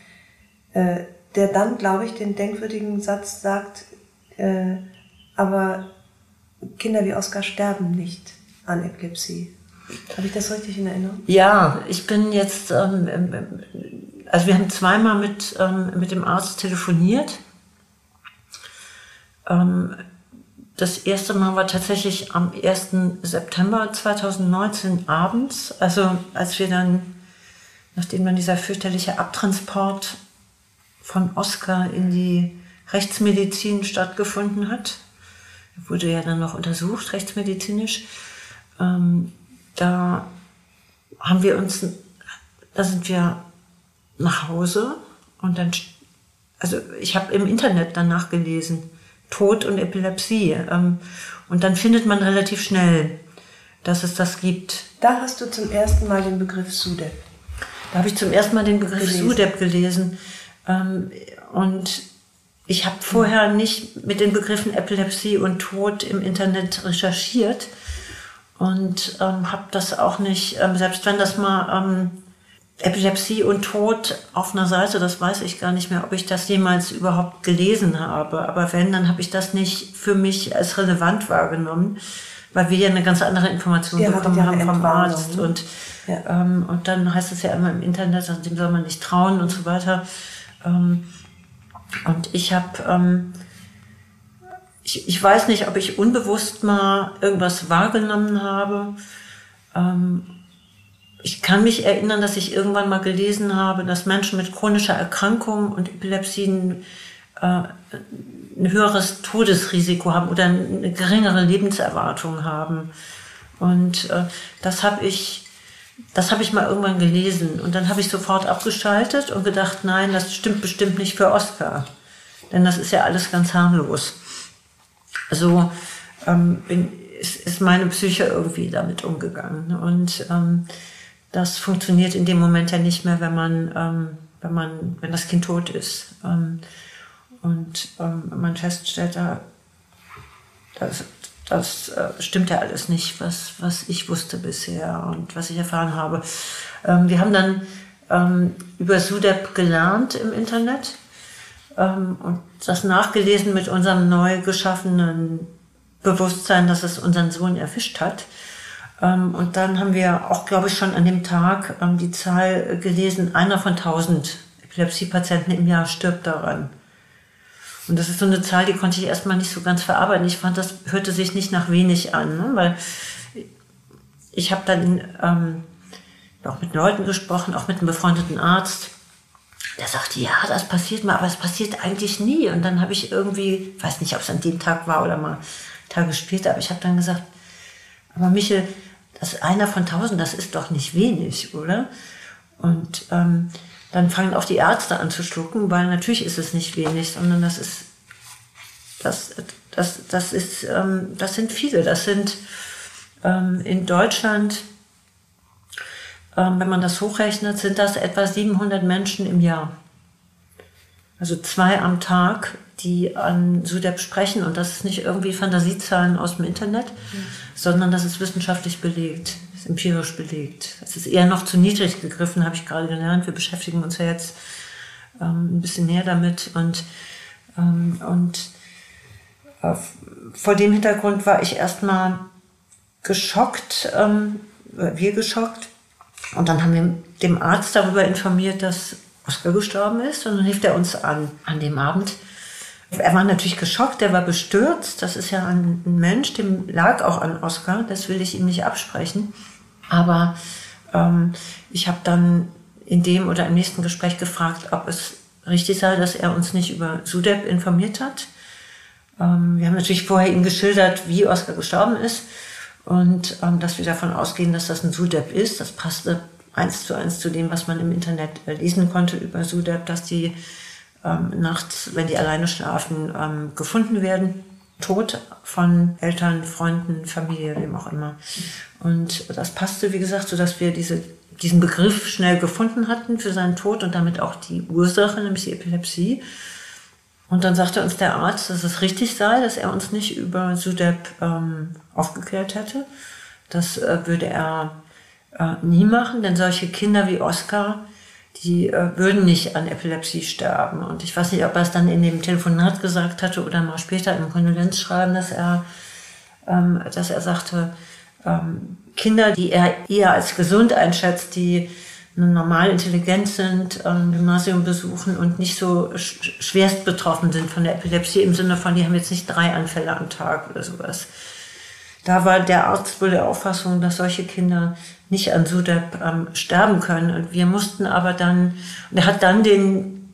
äh, der dann, glaube ich, den denkwürdigen Satz sagt, äh, aber Kinder wie Oskar sterben nicht an Epilepsie. Habe ich das richtig in Erinnerung?
Ja, ich bin jetzt, ähm, also wir haben zweimal mit, ähm, mit dem Arzt telefoniert. Ähm, das erste Mal war tatsächlich am 1. September 2019 abends, also als wir dann, nachdem dann dieser fürchterliche Abtransport von Oskar in die Rechtsmedizin stattgefunden hat, wurde ja dann noch untersucht, rechtsmedizinisch, ähm, da haben wir uns, da sind wir nach Hause und dann, also ich habe im Internet danach gelesen, Tod und Epilepsie. Ähm, und dann findet man relativ schnell, dass es das gibt.
Da hast du zum ersten Mal den Begriff SUDEP.
Da habe ich zum ersten Mal den Begriff gelesen. SUDEP gelesen. Ähm, und ich habe vorher nicht mit den Begriffen Epilepsie und Tod im Internet recherchiert und ähm, habe das auch nicht, ähm, selbst wenn das mal ähm, Epilepsie und Tod auf einer Seite, das weiß ich gar nicht mehr, ob ich das jemals überhaupt gelesen habe. Aber wenn, dann habe ich das nicht für mich als relevant wahrgenommen, weil wir ja eine ganz andere Information ja, bekommen haben vom Arzt. Und, ja. ähm, und dann heißt es ja immer im Internet, also dem soll man nicht trauen und so weiter. Ähm, und ich habe, ähm, ich, ich weiß nicht, ob ich unbewusst mal irgendwas wahrgenommen habe. Ähm, ich kann mich erinnern, dass ich irgendwann mal gelesen habe, dass Menschen mit chronischer Erkrankung und Epilepsie äh, ein höheres Todesrisiko haben oder eine geringere Lebenserwartung haben. Und äh, das habe ich, das habe ich mal irgendwann gelesen. Und dann habe ich sofort abgeschaltet und gedacht, nein, das stimmt bestimmt nicht für Oscar. Denn das ist ja alles ganz harmlos. So ähm, bin, ist, ist meine Psyche irgendwie damit umgegangen. Und ähm, das funktioniert in dem Moment ja nicht mehr, wenn man, ähm, wenn man, wenn das Kind tot ist. Ähm, und ähm, man feststellt, da, das, das äh, stimmt ja alles nicht, was, was ich wusste bisher und was ich erfahren habe. Ähm, wir haben dann ähm, über SUDEP gelernt im Internet ähm, und das nachgelesen mit unserem neu geschaffenen Bewusstsein, dass es unseren Sohn erfischt hat. Ähm, und dann haben wir auch, glaube ich, schon an dem Tag ähm, die Zahl gelesen, einer von tausend Epilepsiepatienten im Jahr stirbt daran. Und das ist so eine Zahl, die konnte ich erstmal nicht so ganz verarbeiten. Ich fand, das hörte sich nicht nach wenig an, ne? weil ich habe dann ähm, auch mit Leuten gesprochen, auch mit einem befreundeten Arzt. Der sagte, ja, das passiert mal, aber es passiert eigentlich nie. Und dann habe ich irgendwie, weiß nicht, ob es an dem Tag war oder mal Tage später, aber ich habe dann gesagt, aber Michel, das einer von tausend, das ist doch nicht wenig, oder? Und ähm, dann fangen auch die Ärzte an zu schlucken, weil natürlich ist es nicht wenig, sondern das ist, das, das, das ist, ähm, das sind viele. Das sind ähm, in Deutschland, ähm, wenn man das hochrechnet, sind das etwa 700 Menschen im Jahr. Also zwei am Tag, die an SUDEP sprechen. Und das ist nicht irgendwie Fantasiezahlen aus dem Internet, mhm. sondern das ist wissenschaftlich belegt, ist empirisch belegt. Das ist eher noch zu niedrig gegriffen, habe ich gerade gelernt. Wir beschäftigen uns ja jetzt ähm, ein bisschen näher damit. Und, ähm, und äh, vor dem Hintergrund war ich erstmal geschockt, ähm, wir geschockt. Und dann haben wir dem Arzt darüber informiert, dass Oskar gestorben ist. Und dann rief er uns an, an dem Abend. Er war natürlich geschockt, er war bestürzt. Das ist ja ein, Mensch, dem lag auch an Oskar. Das will ich ihm nicht absprechen. Aber ähm, ich habe dann in dem oder im nächsten Gespräch gefragt, ob es richtig sei, dass er uns nicht über Sudep informiert hat. Ähm, wir haben natürlich vorher ihm geschildert, wie Oskar gestorben ist und ähm, dass wir davon ausgehen, dass das ein Sudep ist. Das passte eins zu eins zu dem, was man im Internet äh, lesen konnte über Sudep, dass die ähm, nachts, wenn die alleine schlafen, ähm, gefunden werden. Tot von Eltern, Freunden, Familie, wem auch immer. Und das passte, wie gesagt, so dass wir diese, diesen Begriff schnell gefunden hatten für seinen Tod und damit auch die Ursache, nämlich die Epilepsie. Und dann sagte uns der Arzt, dass es richtig sei, dass er uns nicht über SUDEP ähm, aufgeklärt hätte. Das äh, würde er äh, nie machen, denn solche Kinder wie Oscar, die äh, würden nicht an Epilepsie sterben. Und ich weiß nicht, ob er es dann in dem Telefonat gesagt hatte oder mal später im Kondolenzschreiben, dass er, ähm, dass er sagte, ähm, Kinder, die er eher als gesund einschätzt, die normal intelligent sind, ähm, Gymnasium besuchen und nicht so sch schwerst betroffen sind von der Epilepsie im Sinne von, die haben jetzt nicht drei Anfälle am Tag oder sowas. Da war der Arzt wohl der Auffassung, dass solche Kinder nicht an SUDEP ähm, sterben können. Und wir mussten aber dann, und er hat dann den,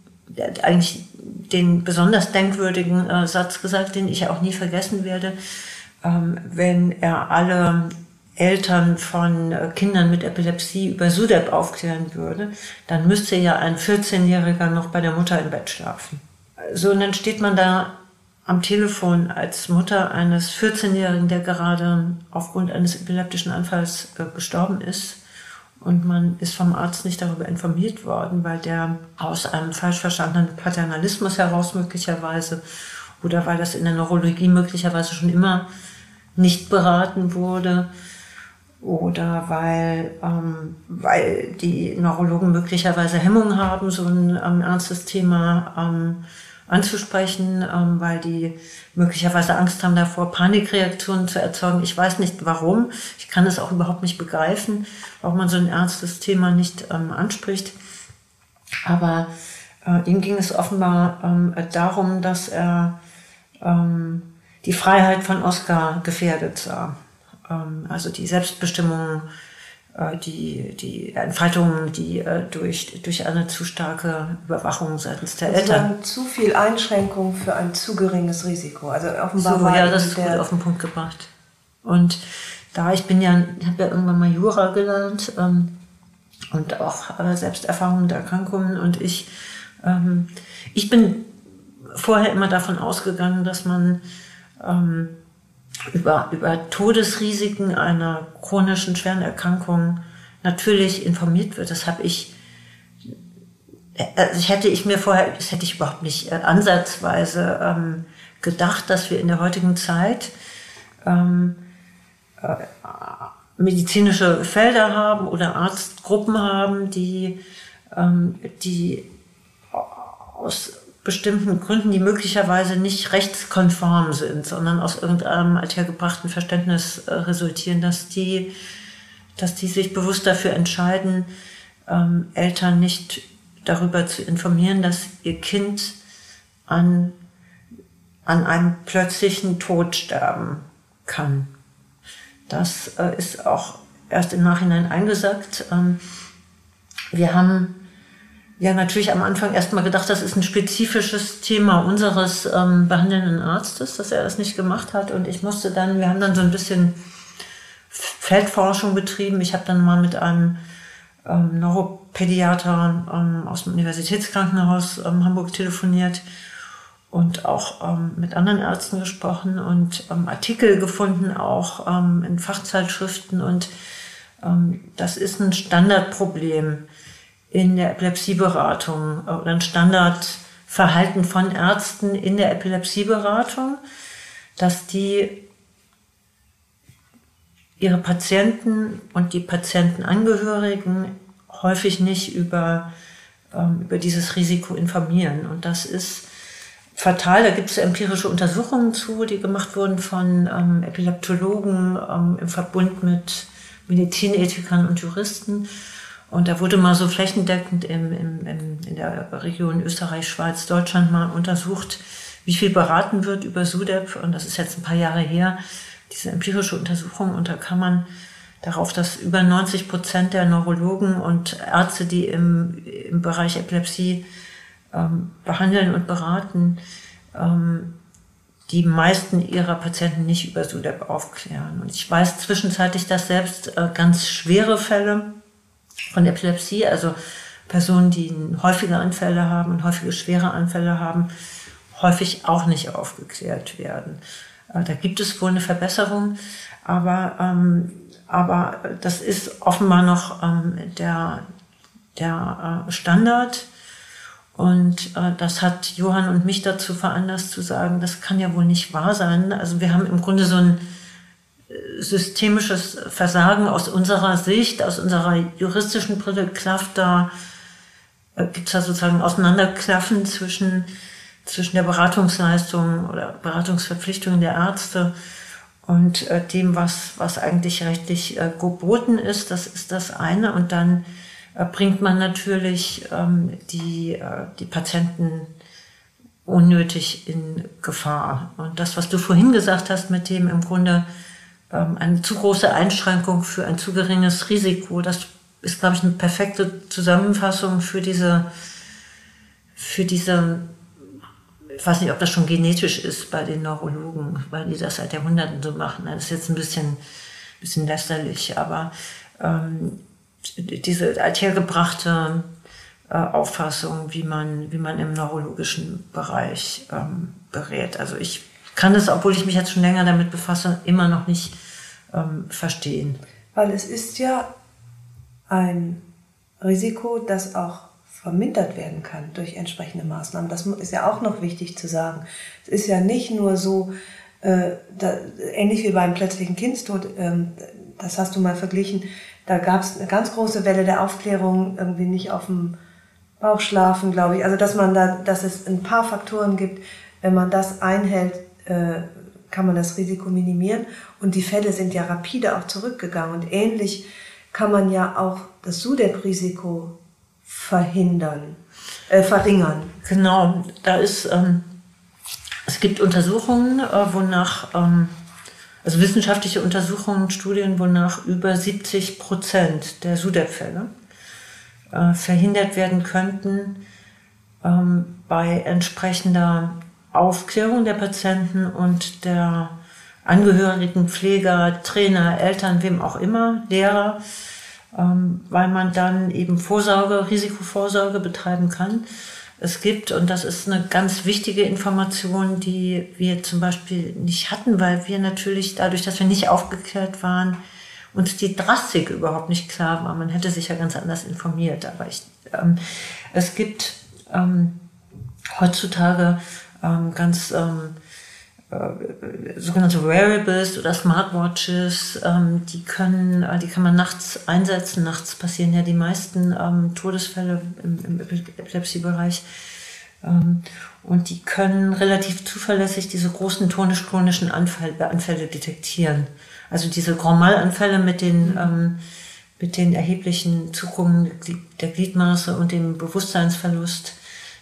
eigentlich den besonders denkwürdigen äh, Satz gesagt, den ich auch nie vergessen werde, ähm, wenn er alle Eltern von äh, Kindern mit Epilepsie über SUDEP aufklären würde, dann müsste ja ein 14-Jähriger noch bei der Mutter im Bett schlafen. So, und dann steht man da am Telefon als Mutter eines 14-Jährigen, der gerade aufgrund eines epileptischen Anfalls äh, gestorben ist. Und man ist vom Arzt nicht darüber informiert worden, weil der aus einem falsch verstandenen Paternalismus heraus möglicherweise oder weil das in der Neurologie möglicherweise schon immer nicht beraten wurde oder weil, ähm, weil die Neurologen möglicherweise Hemmungen haben, so ein ähm, ernstes Thema ähm, anzusprechen, ähm, weil die möglicherweise Angst haben davor, Panikreaktionen zu erzeugen. Ich weiß nicht warum. Ich kann es auch überhaupt nicht begreifen, warum man so ein ernstes Thema nicht ähm, anspricht. Aber äh, ihm ging es offenbar ähm, darum, dass er ähm, die Freiheit von Oscar gefährdet sah. Ähm, also die Selbstbestimmung die, die Entfaltung, die äh, durch, durch eine zu starke Überwachung seitens der also Eltern.
Zu viel Einschränkung für ein zu geringes Risiko. Also offenbar
so, war ja, das ist gut auf den Punkt gebracht. Und da ich bin ja, habe ja irgendwann mal Jura gelernt ähm, und auch äh, Selbsterfahrung mit Erkrankungen und ich, ähm, ich bin vorher immer davon ausgegangen, dass man ähm, über, über Todesrisiken einer chronischen schweren Erkrankung natürlich informiert wird. Das habe ich, also hätte ich mir vorher, das hätte ich überhaupt nicht äh, ansatzweise ähm, gedacht, dass wir in der heutigen Zeit ähm, äh, medizinische Felder haben oder Arztgruppen haben, die, ähm, die aus bestimmten Gründen, die möglicherweise nicht rechtskonform sind, sondern aus irgendeinem althergebrachten Verständnis äh, resultieren, dass die, dass die sich bewusst dafür entscheiden, ähm, Eltern nicht darüber zu informieren, dass ihr Kind an, an einem plötzlichen Tod sterben kann. Das äh, ist auch erst im Nachhinein eingesagt. Ähm, wir haben ja natürlich am Anfang erstmal gedacht, das ist ein spezifisches Thema unseres ähm, behandelnden Arztes, dass er das nicht gemacht hat. Und ich musste dann, wir haben dann so ein bisschen Feldforschung betrieben. Ich habe dann mal mit einem ähm, Neuropädiater ähm, aus dem Universitätskrankenhaus ähm, Hamburg telefoniert und auch ähm, mit anderen Ärzten gesprochen und ähm, Artikel gefunden, auch ähm, in Fachzeitschriften. Und ähm, das ist ein Standardproblem in der Epilepsieberatung oder ein Standardverhalten von Ärzten in der Epilepsieberatung, dass die ihre Patienten und die Patientenangehörigen häufig nicht über, ähm, über dieses Risiko informieren. Und das ist fatal. Da gibt es empirische Untersuchungen zu, die gemacht wurden von ähm, Epileptologen ähm, im Verbund mit Medizinethikern und Juristen. Und da wurde mal so flächendeckend im, im, im, in der Region Österreich, Schweiz, Deutschland mal untersucht, wie viel beraten wird über SUDEP. Und das ist jetzt ein paar Jahre her, diese empirische Untersuchung. Und da kann man darauf, dass über 90 Prozent der Neurologen und Ärzte, die im, im Bereich Epilepsie ähm, behandeln und beraten, ähm, die meisten ihrer Patienten nicht über SUDEP aufklären. Und ich weiß zwischenzeitlich, dass selbst äh, ganz schwere Fälle von Epilepsie, also Personen, die häufige Anfälle haben und häufige schwere Anfälle haben, häufig auch nicht aufgeklärt werden. Äh, da gibt es wohl eine Verbesserung, aber, ähm, aber das ist offenbar noch ähm, der, der äh, Standard. Und äh, das hat Johann und mich dazu veranlasst zu sagen, das kann ja wohl nicht wahr sein. Also wir haben im Grunde so ein systemisches Versagen aus unserer Sicht, aus unserer juristischen Brille klafft da, äh, gibt es da sozusagen Auseinanderklaffen zwischen, zwischen der Beratungsleistung oder Beratungsverpflichtungen der Ärzte und äh, dem, was, was eigentlich rechtlich äh, geboten ist. Das ist das eine. Und dann äh, bringt man natürlich ähm, die, äh, die Patienten unnötig in Gefahr. Und das, was du vorhin gesagt hast mit dem im Grunde, eine zu große Einschränkung für ein zu geringes Risiko. Das ist, glaube ich, eine perfekte Zusammenfassung für diese, für diese, ich weiß nicht, ob das schon genetisch ist bei den Neurologen, weil die das seit Jahrhunderten so machen. Das ist jetzt ein bisschen, bisschen lästerlich, aber ähm, diese althergebrachte äh, Auffassung, wie man, wie man im neurologischen Bereich ähm, berät. Also ich kann es, obwohl ich mich jetzt schon länger damit befasse, immer noch nicht ähm, verstehen.
Weil es ist ja ein Risiko, das auch vermindert werden kann durch entsprechende Maßnahmen. Das ist ja auch noch wichtig zu sagen. Es ist ja nicht nur so, äh, da, ähnlich wie beim plötzlichen Kindstod, ähm, das hast du mal verglichen, da gab es eine ganz große Welle der Aufklärung, irgendwie nicht auf dem Bauch schlafen, glaube ich. Also dass man da, dass es ein paar Faktoren gibt, wenn man das einhält, äh, kann man das Risiko minimieren. Und die Fälle sind ja rapide auch zurückgegangen. Und ähnlich kann man ja auch das SUDEP-Risiko verhindern, äh, verringern.
Genau, da ist, ähm, es gibt Untersuchungen, äh, wonach, ähm, also wissenschaftliche Untersuchungen, Studien, wonach über 70 Prozent der SUDEP-Fälle äh, verhindert werden könnten ähm, bei entsprechender Aufklärung der Patienten und der Angehörigen, Pfleger, Trainer, Eltern, wem auch immer, Lehrer, ähm, weil man dann eben Vorsorge, Risikovorsorge betreiben kann. es gibt, und das ist eine ganz wichtige Information, die wir zum Beispiel nicht hatten, weil wir natürlich dadurch, dass wir nicht aufgeklärt waren, uns die Drastik überhaupt nicht klar war. Man hätte sich ja ganz anders informiert. Aber ich, ähm, es gibt ähm, heutzutage ähm, ganz ähm, äh, sogenannte Wearables oder Smartwatches, ähm, die können, äh, die kann man nachts einsetzen. Nachts passieren ja die meisten ähm, Todesfälle im, im Epilepsiebereich. Ähm, und die können relativ zuverlässig diese großen tonisch-klonischen Anfälle, Anfälle detektieren. Also diese Grand Mal-Anfälle mit den, ähm, mit den erheblichen Zuckungen der Gliedmaße und dem Bewusstseinsverlust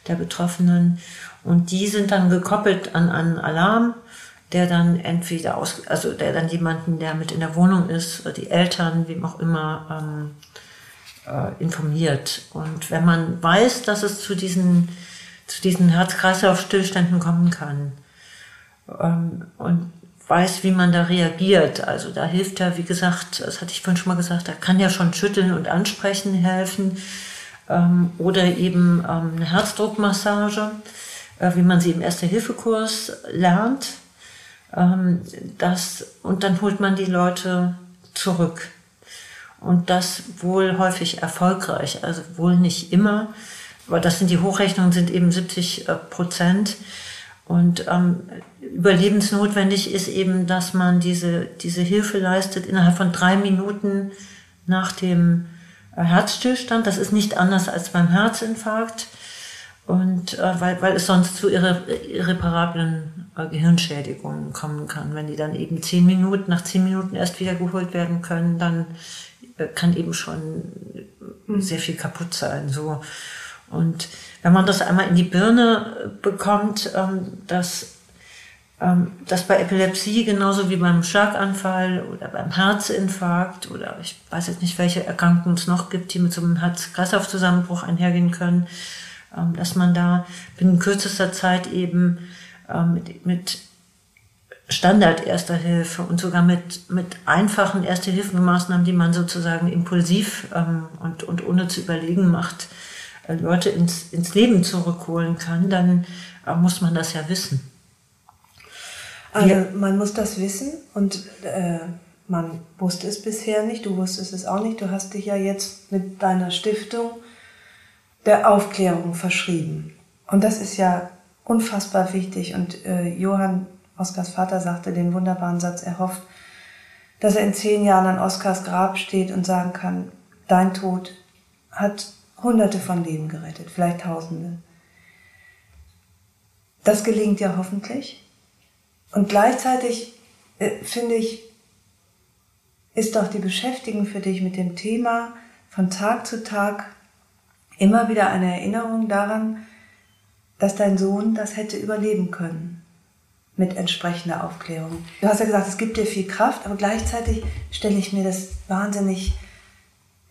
der Betroffenen. Und die sind dann gekoppelt an einen Alarm, der dann entweder aus, also der dann jemanden, der mit in der Wohnung ist, die Eltern, wem auch immer, ähm, äh, informiert. Und wenn man weiß, dass es zu diesen, zu diesen Herz-Kreislauf-Stillständen kommen kann, ähm, und weiß, wie man da reagiert. Also da hilft ja, wie gesagt, das hatte ich vorhin schon mal gesagt, da kann ja schon Schütteln und Ansprechen helfen ähm, oder eben ähm, eine Herzdruckmassage wie man sie im Erste-Hilfe-Kurs lernt. Ähm, das, und dann holt man die Leute zurück. Und das wohl häufig erfolgreich, also wohl nicht immer, aber das sind die Hochrechnungen, sind eben 70 äh, Prozent. Und ähm, überlebensnotwendig ist eben, dass man diese, diese Hilfe leistet innerhalb von drei Minuten nach dem äh, Herzstillstand. Das ist nicht anders als beim Herzinfarkt. Und äh, weil, weil es sonst zu irre, irreparablen äh, Gehirnschädigungen kommen kann. Wenn die dann eben zehn Minuten, nach zehn Minuten erst wieder geholt werden können, dann äh, kann eben schon mhm. sehr viel kaputt sein. So. Und wenn man das einmal in die Birne äh, bekommt, ähm, dass, ähm, dass bei Epilepsie genauso wie beim Schlaganfall oder beim Herzinfarkt oder ich weiß jetzt nicht, welche Erkrankungen es noch gibt, die mit so einem Herz-Kreislauf-Zusammenbruch einhergehen können, dass man da binnen kürzester Zeit eben ähm, mit, mit Standard Erster Hilfe und sogar mit, mit einfachen Erste Hilfemaßnahmen, die man sozusagen impulsiv ähm, und, und ohne zu überlegen macht, äh, Leute ins, ins Leben zurückholen kann, dann äh, muss man das ja wissen.
Also ja. man muss das wissen und äh, man wusste es bisher nicht, du wusstest es auch nicht. Du hast dich ja jetzt mit deiner Stiftung der Aufklärung verschrieben. Und das ist ja unfassbar wichtig. Und äh, Johann, Oskars Vater, sagte den wunderbaren Satz, er hofft, dass er in zehn Jahren an Oskars Grab steht und sagen kann, dein Tod hat hunderte von Leben gerettet, vielleicht tausende. Das gelingt ja hoffentlich. Und gleichzeitig äh, finde ich, ist doch die Beschäftigung für dich mit dem Thema von Tag zu Tag immer wieder eine Erinnerung daran, dass dein Sohn das hätte überleben können mit entsprechender Aufklärung. Du hast ja gesagt, es gibt dir viel Kraft, aber gleichzeitig stelle ich mir das wahnsinnig,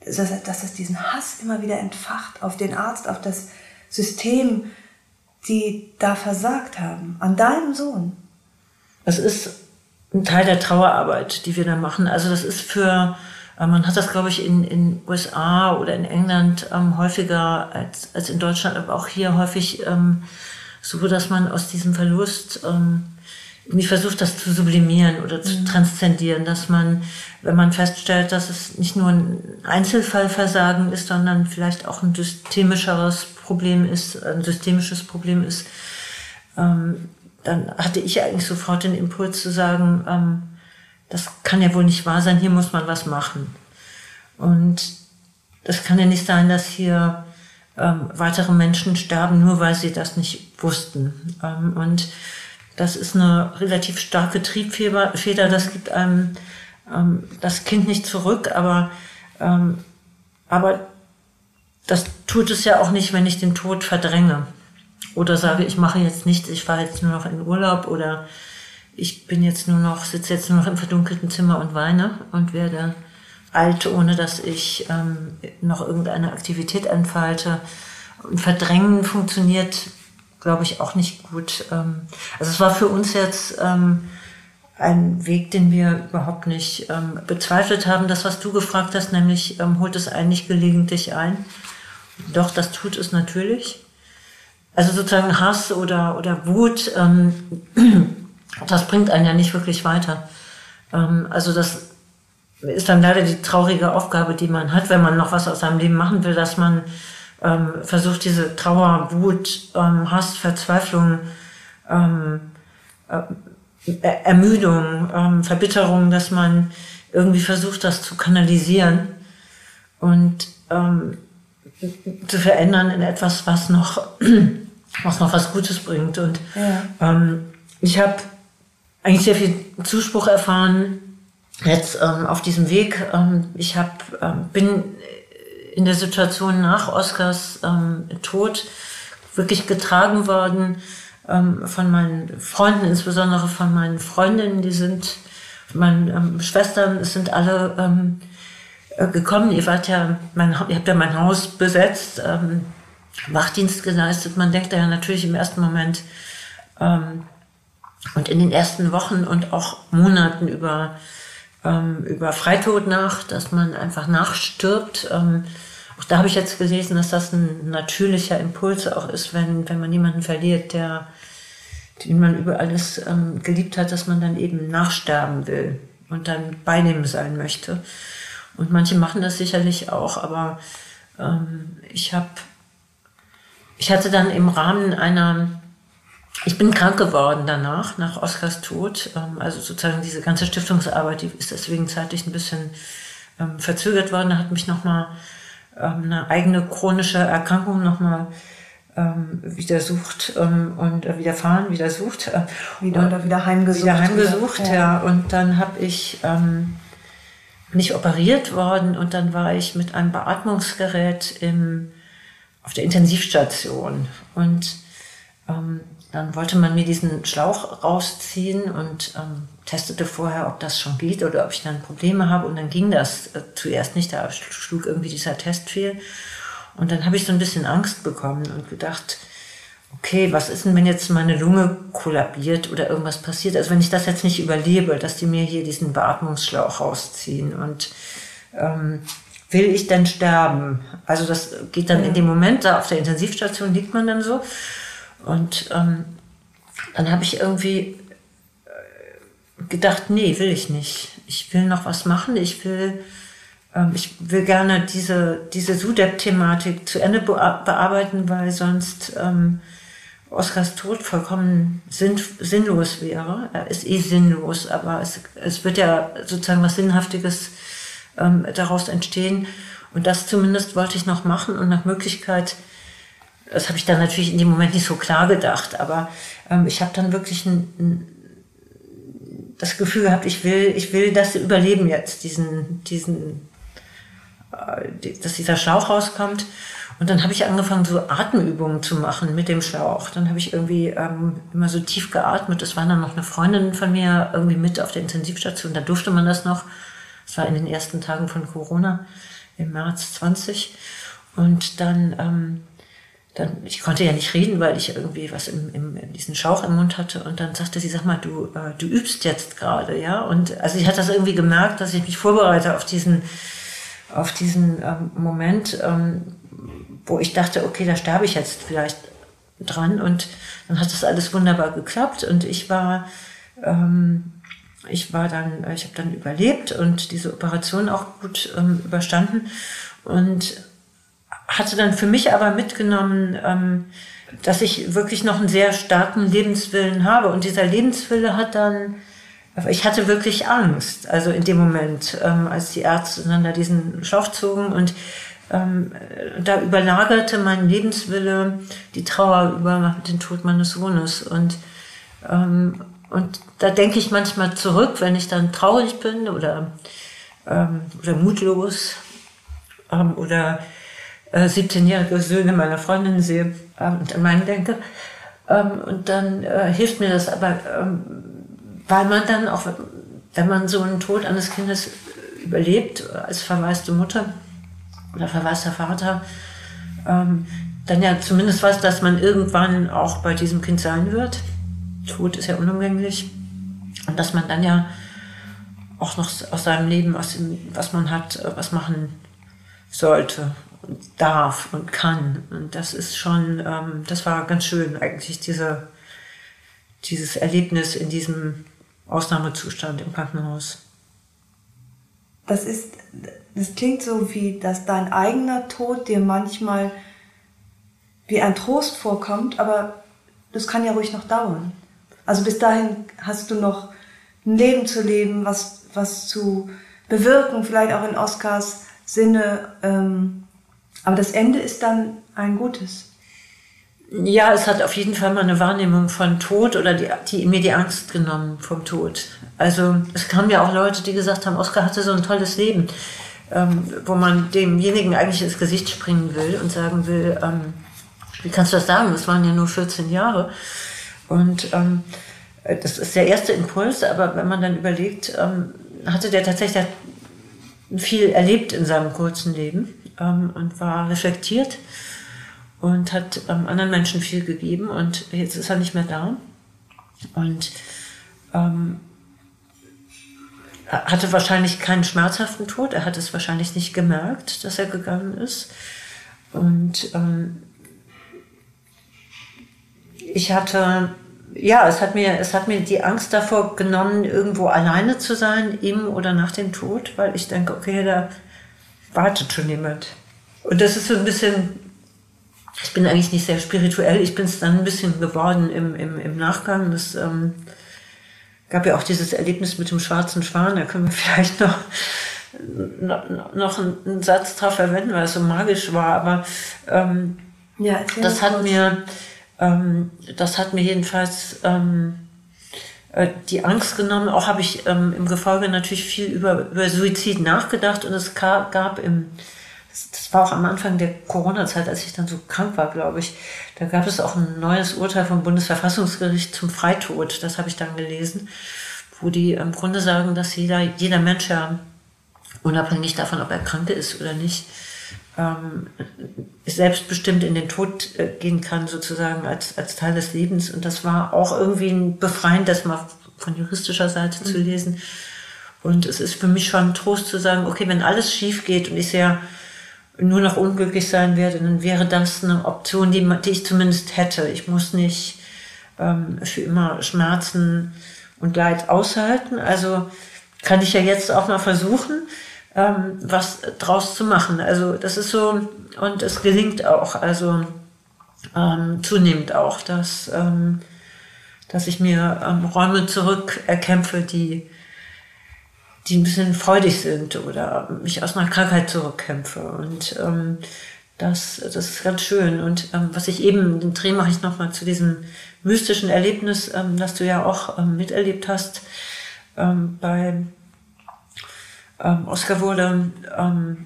dass, dass es diesen Hass immer wieder entfacht auf den Arzt, auf das System, die da versagt haben, an deinem Sohn.
Das ist ein Teil der Trauerarbeit, die wir da machen. Also das ist für man hat das, glaube ich, in den USA oder in England ähm, häufiger als, als in Deutschland, aber auch hier häufig ähm, so, dass man aus diesem Verlust ähm, irgendwie versucht, das zu sublimieren oder zu mhm. transzendieren, dass man, wenn man feststellt, dass es nicht nur ein Einzelfallversagen ist, sondern vielleicht auch ein systemischeres Problem ist, ein systemisches Problem ist, ähm, dann hatte ich eigentlich sofort den Impuls zu sagen, ähm, das kann ja wohl nicht wahr sein, hier muss man was machen. Und das kann ja nicht sein, dass hier ähm, weitere Menschen sterben, nur weil sie das nicht wussten. Ähm, und das ist eine relativ starke Triebfeder, das gibt einem ähm, das Kind nicht zurück, aber, ähm, aber das tut es ja auch nicht, wenn ich den Tod verdränge. Oder sage, ich mache jetzt nichts, ich fahre jetzt nur noch in Urlaub oder ich bin jetzt nur noch, sitze jetzt nur noch im verdunkelten Zimmer und weine und werde alt, ohne dass ich ähm, noch irgendeine Aktivität entfalte. Und Verdrängen funktioniert, glaube ich, auch nicht gut. Ähm, also es war für uns jetzt ähm, ein Weg, den wir überhaupt nicht ähm, bezweifelt haben. Das, was du gefragt hast, nämlich ähm, holt es eigentlich gelegentlich ein. Doch, das tut es natürlich. also sozusagen Hass oder, oder Wut, ähm, das bringt einen ja nicht wirklich weiter. Ähm, also das ist dann leider die traurige Aufgabe, die man hat, wenn man noch was aus seinem Leben machen will, dass man ähm, versucht, diese Trauer, Wut, ähm, Hass, Verzweiflung, ähm, äh, Ermüdung, ähm, Verbitterung, dass man irgendwie versucht, das zu kanalisieren und ähm, zu verändern in etwas, was noch, was noch was Gutes bringt. Und ja. ähm, ich habe eigentlich sehr viel Zuspruch erfahren jetzt ähm, auf diesem Weg. Ähm, ich hab, ähm, bin in der Situation nach Oscars ähm, Tod wirklich getragen worden ähm, von meinen Freunden, insbesondere von meinen Freundinnen, die sind, meine ähm, Schwestern, es sind alle äh, gekommen. Ihr wart ja, mein, ihr habt ja mein Haus besetzt, Wachdienst geleistet. Man denkt da ja natürlich im ersten Moment ähm, und in den ersten Wochen und auch Monaten über ähm, über Freitod nach, dass man einfach nachstirbt. Ähm, auch da habe ich jetzt gelesen, dass das ein natürlicher Impuls auch ist, wenn, wenn man jemanden verliert, der, den man über alles ähm, geliebt hat, dass man dann eben nachsterben will und dann bei dem sein möchte. Und manche machen das sicherlich auch, aber ähm, ich habe, ich hatte dann im Rahmen einer ich bin krank geworden danach, nach Oskars Tod. Ähm, also sozusagen diese ganze Stiftungsarbeit, die ist deswegen zeitlich ein bisschen ähm, verzögert worden. Da hat mich nochmal ähm, eine eigene chronische Erkrankung nochmal ähm, wieder sucht ähm, und äh, widerfahren, wieder sucht. Äh,
wieder oder wieder heimgesucht.
Wieder heimgesucht, ja. ja. Und dann habe ich ähm, nicht operiert worden und dann war ich mit einem Beatmungsgerät im, auf der Intensivstation. Und ähm, dann wollte man mir diesen Schlauch rausziehen und ähm, testete vorher, ob das schon geht oder ob ich dann Probleme habe. Und dann ging das äh, zuerst nicht, da schlug irgendwie dieser Test fehl. Und dann habe ich so ein bisschen Angst bekommen und gedacht, okay, was ist denn, wenn jetzt meine Lunge kollabiert oder irgendwas passiert? Also wenn ich das jetzt nicht überlebe, dass die mir hier diesen Beatmungsschlauch rausziehen und ähm, will ich denn sterben? Also das geht dann in dem Moment, da auf der Intensivstation liegt man dann so und ähm, dann habe ich irgendwie äh, gedacht, nee, will ich nicht. Ich will noch was machen. Ich will, ähm, ich will gerne diese, diese SUDEP-Thematik zu Ende bearbeiten, weil sonst ähm, Oskars Tod vollkommen sinn, sinnlos wäre. Er ist eh sinnlos, aber es, es wird ja sozusagen was Sinnhaftiges ähm, daraus entstehen. Und das zumindest wollte ich noch machen und nach Möglichkeit das habe ich dann natürlich in dem Moment nicht so klar gedacht, aber ähm, ich habe dann wirklich ein, ein, das Gefühl gehabt, ich will, ich will das überleben jetzt, diesen, diesen, äh, dass dieser Schlauch rauskommt. Und dann habe ich angefangen, so Atemübungen zu machen mit dem Schlauch. Dann habe ich irgendwie ähm, immer so tief geatmet. Das war dann noch eine Freundin von mir irgendwie mit auf der Intensivstation. Da durfte man das noch. Das war in den ersten Tagen von Corona im März 20. Und dann ähm, dann, ich konnte ja nicht reden, weil ich irgendwie was im, im, diesen Schauch im Mund hatte. Und dann sagte sie, sag mal, du, äh, du übst jetzt gerade, ja. Und also sie hat das irgendwie gemerkt, dass ich mich vorbereite auf diesen, auf diesen ähm, Moment, ähm, wo ich dachte, okay, da sterbe ich jetzt vielleicht dran. Und dann hat das alles wunderbar geklappt. Und ich war, ähm, ich war dann, ich habe dann überlebt und diese Operation auch gut ähm, überstanden. Und hatte dann für mich aber mitgenommen, ähm, dass ich wirklich noch einen sehr starken Lebenswillen habe. Und dieser Lebenswille hat dann, ich hatte wirklich Angst, also in dem Moment, ähm, als die Ärzte dann da diesen Schlauch zogen und ähm, da überlagerte mein Lebenswille die Trauer über den Tod meines Sohnes. Und, ähm, und da denke ich manchmal zurück, wenn ich dann traurig bin oder, ähm, oder mutlos ähm, oder 17-jährige äh, Söhne meiner Freundin sehe und an meinen denke. Ähm, und dann äh, hilft mir das aber, ähm, weil man dann auch, wenn man so einen Tod eines Kindes überlebt, als verwaiste Mutter oder verwaister Vater, ähm, dann ja zumindest weiß, dass man irgendwann auch bei diesem Kind sein wird. Tod ist ja unumgänglich. Und dass man dann ja auch noch aus seinem Leben, aus dem, was man hat, äh, was machen sollte darf und kann. Und das ist schon, ähm, das war ganz schön eigentlich, diese, dieses Erlebnis in diesem Ausnahmezustand im Krankenhaus.
Das ist, das klingt so wie, dass dein eigener Tod dir manchmal wie ein Trost vorkommt, aber das kann ja ruhig noch dauern. Also bis dahin hast du noch ein Leben zu leben, was, was zu bewirken, vielleicht auch in Oscars Sinne. Ähm, aber das Ende ist dann ein gutes.
Ja, es hat auf jeden Fall mal eine Wahrnehmung von Tod oder die, die mir die Angst genommen vom Tod. Also es kamen ja auch Leute, die gesagt haben, Oscar hatte so ein tolles Leben, ähm, wo man demjenigen eigentlich ins Gesicht springen will und sagen will, ähm, wie kannst du das sagen? Das waren ja nur 14 Jahre. Und ähm, das ist der erste Impuls, aber wenn man dann überlegt, ähm, hatte der tatsächlich viel erlebt in seinem kurzen Leben ähm, und war reflektiert und hat ähm, anderen Menschen viel gegeben und jetzt ist er nicht mehr da. Und ähm, hatte wahrscheinlich keinen schmerzhaften Tod, er hat es wahrscheinlich nicht gemerkt, dass er gegangen ist. Und ähm, ich hatte, ja, es hat, mir, es hat mir die Angst davor genommen, irgendwo alleine zu sein, im oder nach dem Tod, weil ich denke, okay, da wartet schon jemand. Und das ist so ein bisschen, ich bin eigentlich nicht sehr spirituell, ich bin es dann ein bisschen geworden im, im, im Nachgang. Das ähm, gab ja auch dieses Erlebnis mit dem schwarzen Schwan, da können wir vielleicht noch, noch, noch einen, Satz drauf verwenden, weil es so magisch war, aber ähm, ja, das hat mir ähm, das hat mir jedenfalls ähm, äh, die Angst genommen. Auch habe ich ähm, im Gefolge natürlich viel über, über Suizid nachgedacht und es gab im, das war auch am Anfang der Corona-Zeit, als ich dann so krank war, glaube ich, da gab es auch ein neues Urteil vom Bundesverfassungsgericht zum Freitod. Das habe ich dann gelesen, wo die im Grunde sagen, dass jeder, jeder Mensch ja unabhängig davon, ob er krank ist oder nicht, ähm, selbstbestimmt in den Tod äh, gehen kann, sozusagen als, als Teil des Lebens. Und das war auch irgendwie ein befreiend, das mal von juristischer Seite mhm. zu lesen. Und es ist für mich schon ein Trost zu sagen, okay, wenn alles schief geht und ich sehr nur noch unglücklich sein werde, dann wäre das eine Option, die, die ich zumindest hätte. Ich muss nicht ähm, für immer Schmerzen und Leid aushalten. Also kann ich ja jetzt auch mal versuchen, ähm, was draus zu machen. Also das ist so, und es gelingt auch, also ähm, zunehmend auch, dass, ähm, dass ich mir ähm, Räume zurückerkämpfe, die, die ein bisschen freudig sind oder mich aus einer Krankheit zurückkämpfe. Und ähm, das, das ist ganz schön. Und ähm, was ich eben, den Dreh mache ich nochmal zu diesem mystischen Erlebnis, ähm, das du ja auch ähm, miterlebt hast, ähm, bei ähm, Oskar wurde ähm,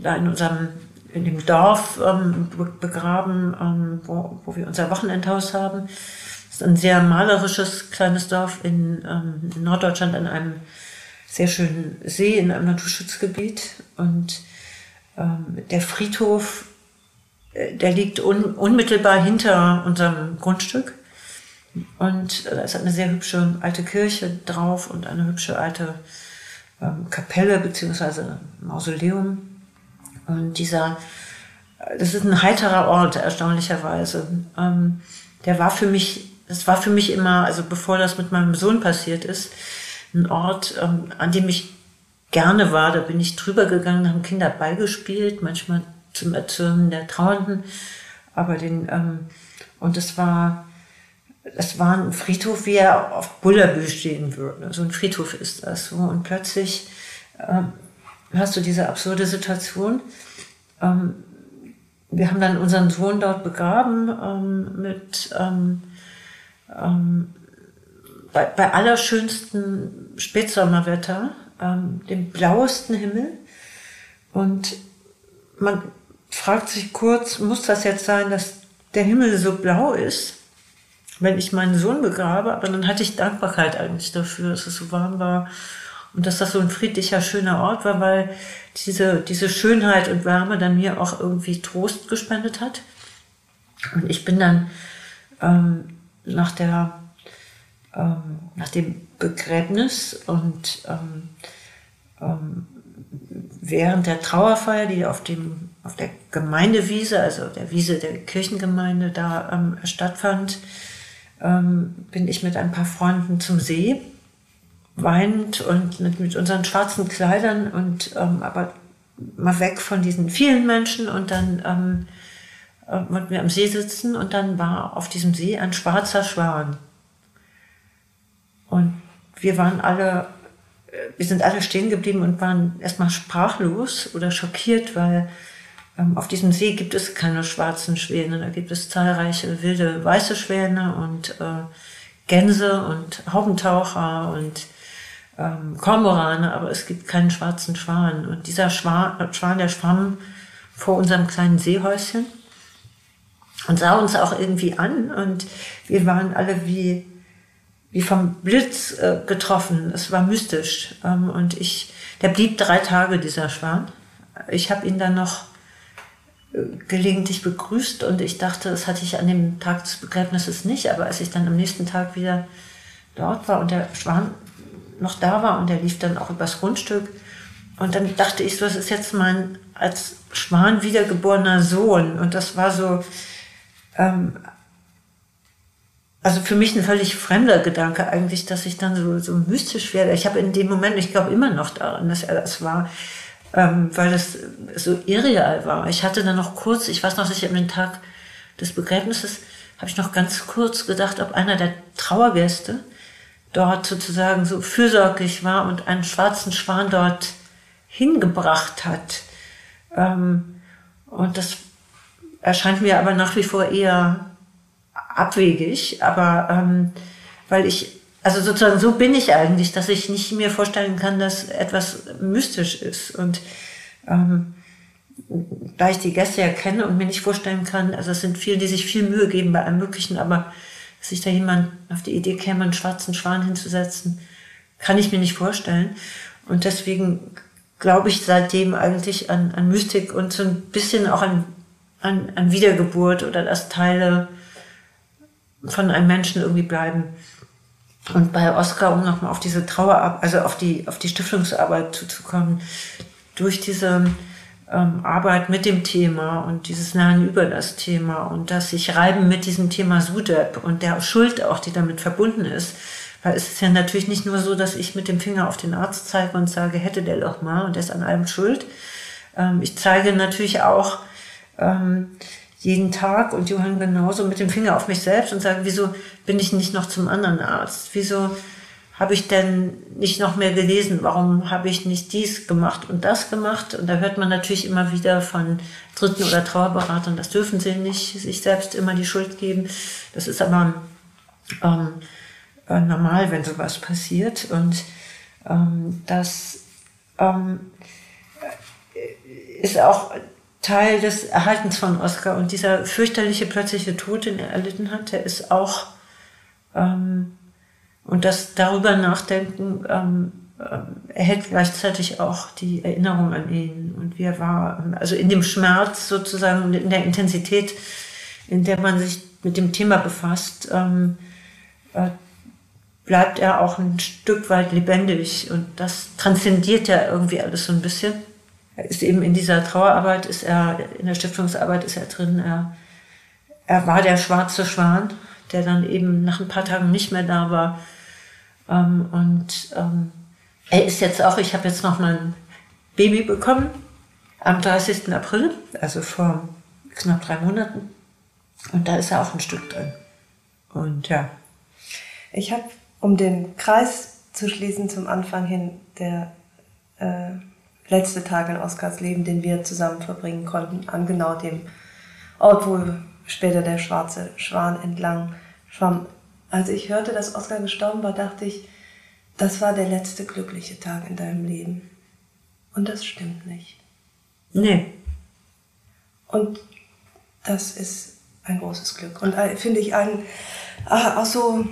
da in unserem in dem Dorf ähm, begraben, ähm, wo, wo wir unser Wochenendhaus haben. Das ist ein sehr malerisches kleines Dorf in, ähm, in Norddeutschland an einem sehr schönen See in einem Naturschutzgebiet. Und ähm, der Friedhof, äh, der liegt un, unmittelbar hinter unserem Grundstück. Und äh, es hat eine sehr hübsche alte Kirche drauf und eine hübsche alte ähm, Kapelle beziehungsweise Mausoleum. Und dieser, das ist ein heiterer Ort, erstaunlicherweise. Ähm, der war für mich, das war für mich immer, also bevor das mit meinem Sohn passiert ist, ein Ort, ähm, an dem ich gerne war. Da bin ich drüber gegangen, haben Kinder beigespielt, manchmal zum Erzürnen der Trauernden. Aber den, ähm, und es war, es war ein Friedhof, wie er auf Bullerbü stehen würde. So ein Friedhof ist das so. Und plötzlich ähm, hast du diese absurde Situation. Ähm, wir haben dann unseren Sohn dort begraben ähm, mit ähm, ähm, bei, bei allerschönstem Spätsommerwetter, ähm, dem blauesten Himmel. Und man fragt sich kurz, muss das jetzt sein, dass der Himmel so blau ist? Wenn ich meinen Sohn begrabe, aber dann hatte ich Dankbarkeit eigentlich dafür, dass es so warm war und dass das so ein friedlicher, schöner Ort war, weil diese, diese Schönheit und Wärme dann mir auch irgendwie Trost gespendet hat. Und ich bin dann ähm, nach der ähm, nach dem Begräbnis und ähm, ähm, während der Trauerfeier, die auf dem auf der Gemeindewiese, also der Wiese der Kirchengemeinde da ähm, stattfand, ähm, bin ich mit ein paar Freunden zum See, weinend und mit, mit unseren schwarzen Kleidern und ähm, aber mal weg von diesen vielen Menschen und dann ähm, äh, wollten wir am See sitzen und dann war auf diesem See ein schwarzer Schwan. Und wir waren alle, äh, wir sind alle stehen geblieben und waren erstmal sprachlos oder schockiert, weil auf diesem See gibt es keine schwarzen Schwäne, da gibt es zahlreiche wilde weiße Schwäne und äh, Gänse und Haubentaucher und ähm, Kormorane, aber es gibt keinen schwarzen Schwan. Und dieser Schwan, Schwan, der schwamm vor unserem kleinen Seehäuschen und sah uns auch irgendwie an und wir waren alle wie, wie vom Blitz äh, getroffen. Es war mystisch. Ähm, und ich, der blieb drei Tage, dieser Schwan. Ich habe ihn dann noch gelegentlich begrüßt und ich dachte, das hatte ich an dem Tag des Begräbnisses nicht, aber als ich dann am nächsten Tag wieder dort war und der Schwan noch da war und der lief dann auch übers Grundstück und dann dachte ich so, das ist jetzt mein als Schwan wiedergeborener Sohn und das war so, ähm, also für mich ein völlig fremder Gedanke eigentlich, dass ich dann so, so mystisch werde. Ich habe in dem Moment, ich glaube immer noch daran, dass er das war, ähm, weil das so irreal war. Ich hatte dann noch kurz, ich weiß noch, ich an den Tag des Begräbnisses, habe ich noch ganz kurz gedacht, ob einer der Trauergäste dort sozusagen so fürsorglich war und einen schwarzen Schwan dort hingebracht hat. Ähm, und das erscheint mir aber nach wie vor eher abwegig, aber ähm, weil ich, also sozusagen so bin ich eigentlich, dass ich nicht mir vorstellen kann, dass etwas mystisch ist. Und ähm, da ich die Gäste ja kenne und mir nicht vorstellen kann, also es sind viele, die sich viel Mühe geben bei allem Möglichen, aber dass sich da jemand auf die Idee käme, einen schwarzen Schwan hinzusetzen, kann ich mir nicht vorstellen. Und deswegen glaube ich seitdem eigentlich an, an Mystik und so ein bisschen auch an an, an Wiedergeburt oder dass Teile von einem Menschen irgendwie bleiben. Und bei Oscar, um nochmal auf diese Trauer, also auf die, auf die Stiftungsarbeit zuzukommen, durch diese ähm, Arbeit mit dem Thema und dieses Lernen über das Thema und das sich reiben mit diesem Thema Sudep und der Schuld auch, die damit verbunden ist. Weil es ist ja natürlich nicht nur so, dass ich mit dem Finger auf den Arzt zeige und sage, hätte der doch mal und der ist an allem schuld. Ähm, ich zeige natürlich auch, ähm, jeden Tag und Johann genauso mit dem Finger auf mich selbst und sagen, wieso bin ich nicht noch zum anderen Arzt? Wieso habe ich denn nicht noch mehr gelesen? Warum habe ich nicht dies gemacht und das gemacht? Und da hört man natürlich immer wieder von Dritten- oder Trauerberatern, das dürfen sie nicht, sich selbst immer die Schuld geben. Das ist aber ähm, äh, normal, wenn sowas passiert. Und ähm, das ähm, ist auch Teil des Erhaltens von Oscar. Und dieser fürchterliche plötzliche Tod, den er erlitten hat, der ist auch, ähm, und das darüber nachdenken, ähm, äh, erhält gleichzeitig auch die Erinnerung an ihn und wie er war. Also in dem Schmerz sozusagen und in der Intensität, in der man sich mit dem Thema befasst, ähm, äh, bleibt er auch ein Stück weit lebendig und das transzendiert ja irgendwie alles so ein bisschen ist eben in dieser Trauerarbeit, ist er, in der Stiftungsarbeit ist er drin. Er, er war der schwarze Schwan, der dann eben nach ein paar Tagen nicht mehr da war. Ähm, und ähm, er ist jetzt auch, ich habe jetzt noch mal ein Baby bekommen am 30. April, also vor knapp drei Monaten. Und da ist er auch ein Stück drin. Und ja.
Ich habe, um den Kreis zu schließen zum Anfang hin, der äh, letzte Tag in Oskars Leben, den wir zusammen verbringen konnten, an genau dem Ort, wo später der schwarze Schwan entlang schwamm. Als ich hörte, dass Oskar gestorben war, dachte ich, das war der letzte glückliche Tag in deinem Leben. Und das stimmt nicht.
Nee.
Und das ist ein großes Glück. Und äh, finde ich ein, ah, auch so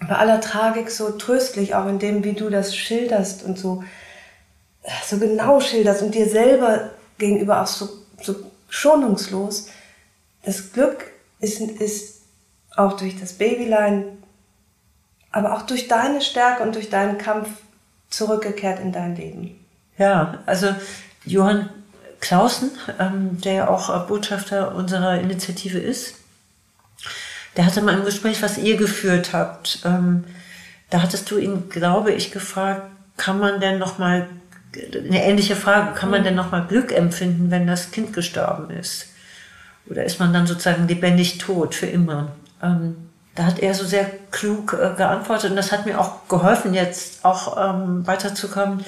bei aller Tragik so tröstlich, auch in dem, wie du das schilderst und so so genau schilderst und dir selber gegenüber auch so, so schonungslos, das Glück ist, ist auch durch das Babylein, aber auch durch deine Stärke und durch deinen Kampf zurückgekehrt in dein Leben.
Ja, also Johann Clausen, ähm, der ja auch äh, Botschafter unserer Initiative ist, der hatte mal ein Gespräch, was ihr geführt habt. Ähm, da hattest du ihn, glaube ich, gefragt, kann man denn noch mal eine ähnliche Frage, kann man mhm. denn noch mal Glück empfinden, wenn das Kind gestorben ist? Oder ist man dann sozusagen lebendig tot für immer? Ähm, da hat er so sehr klug äh, geantwortet und das hat mir auch geholfen, jetzt auch ähm, weiterzukommen.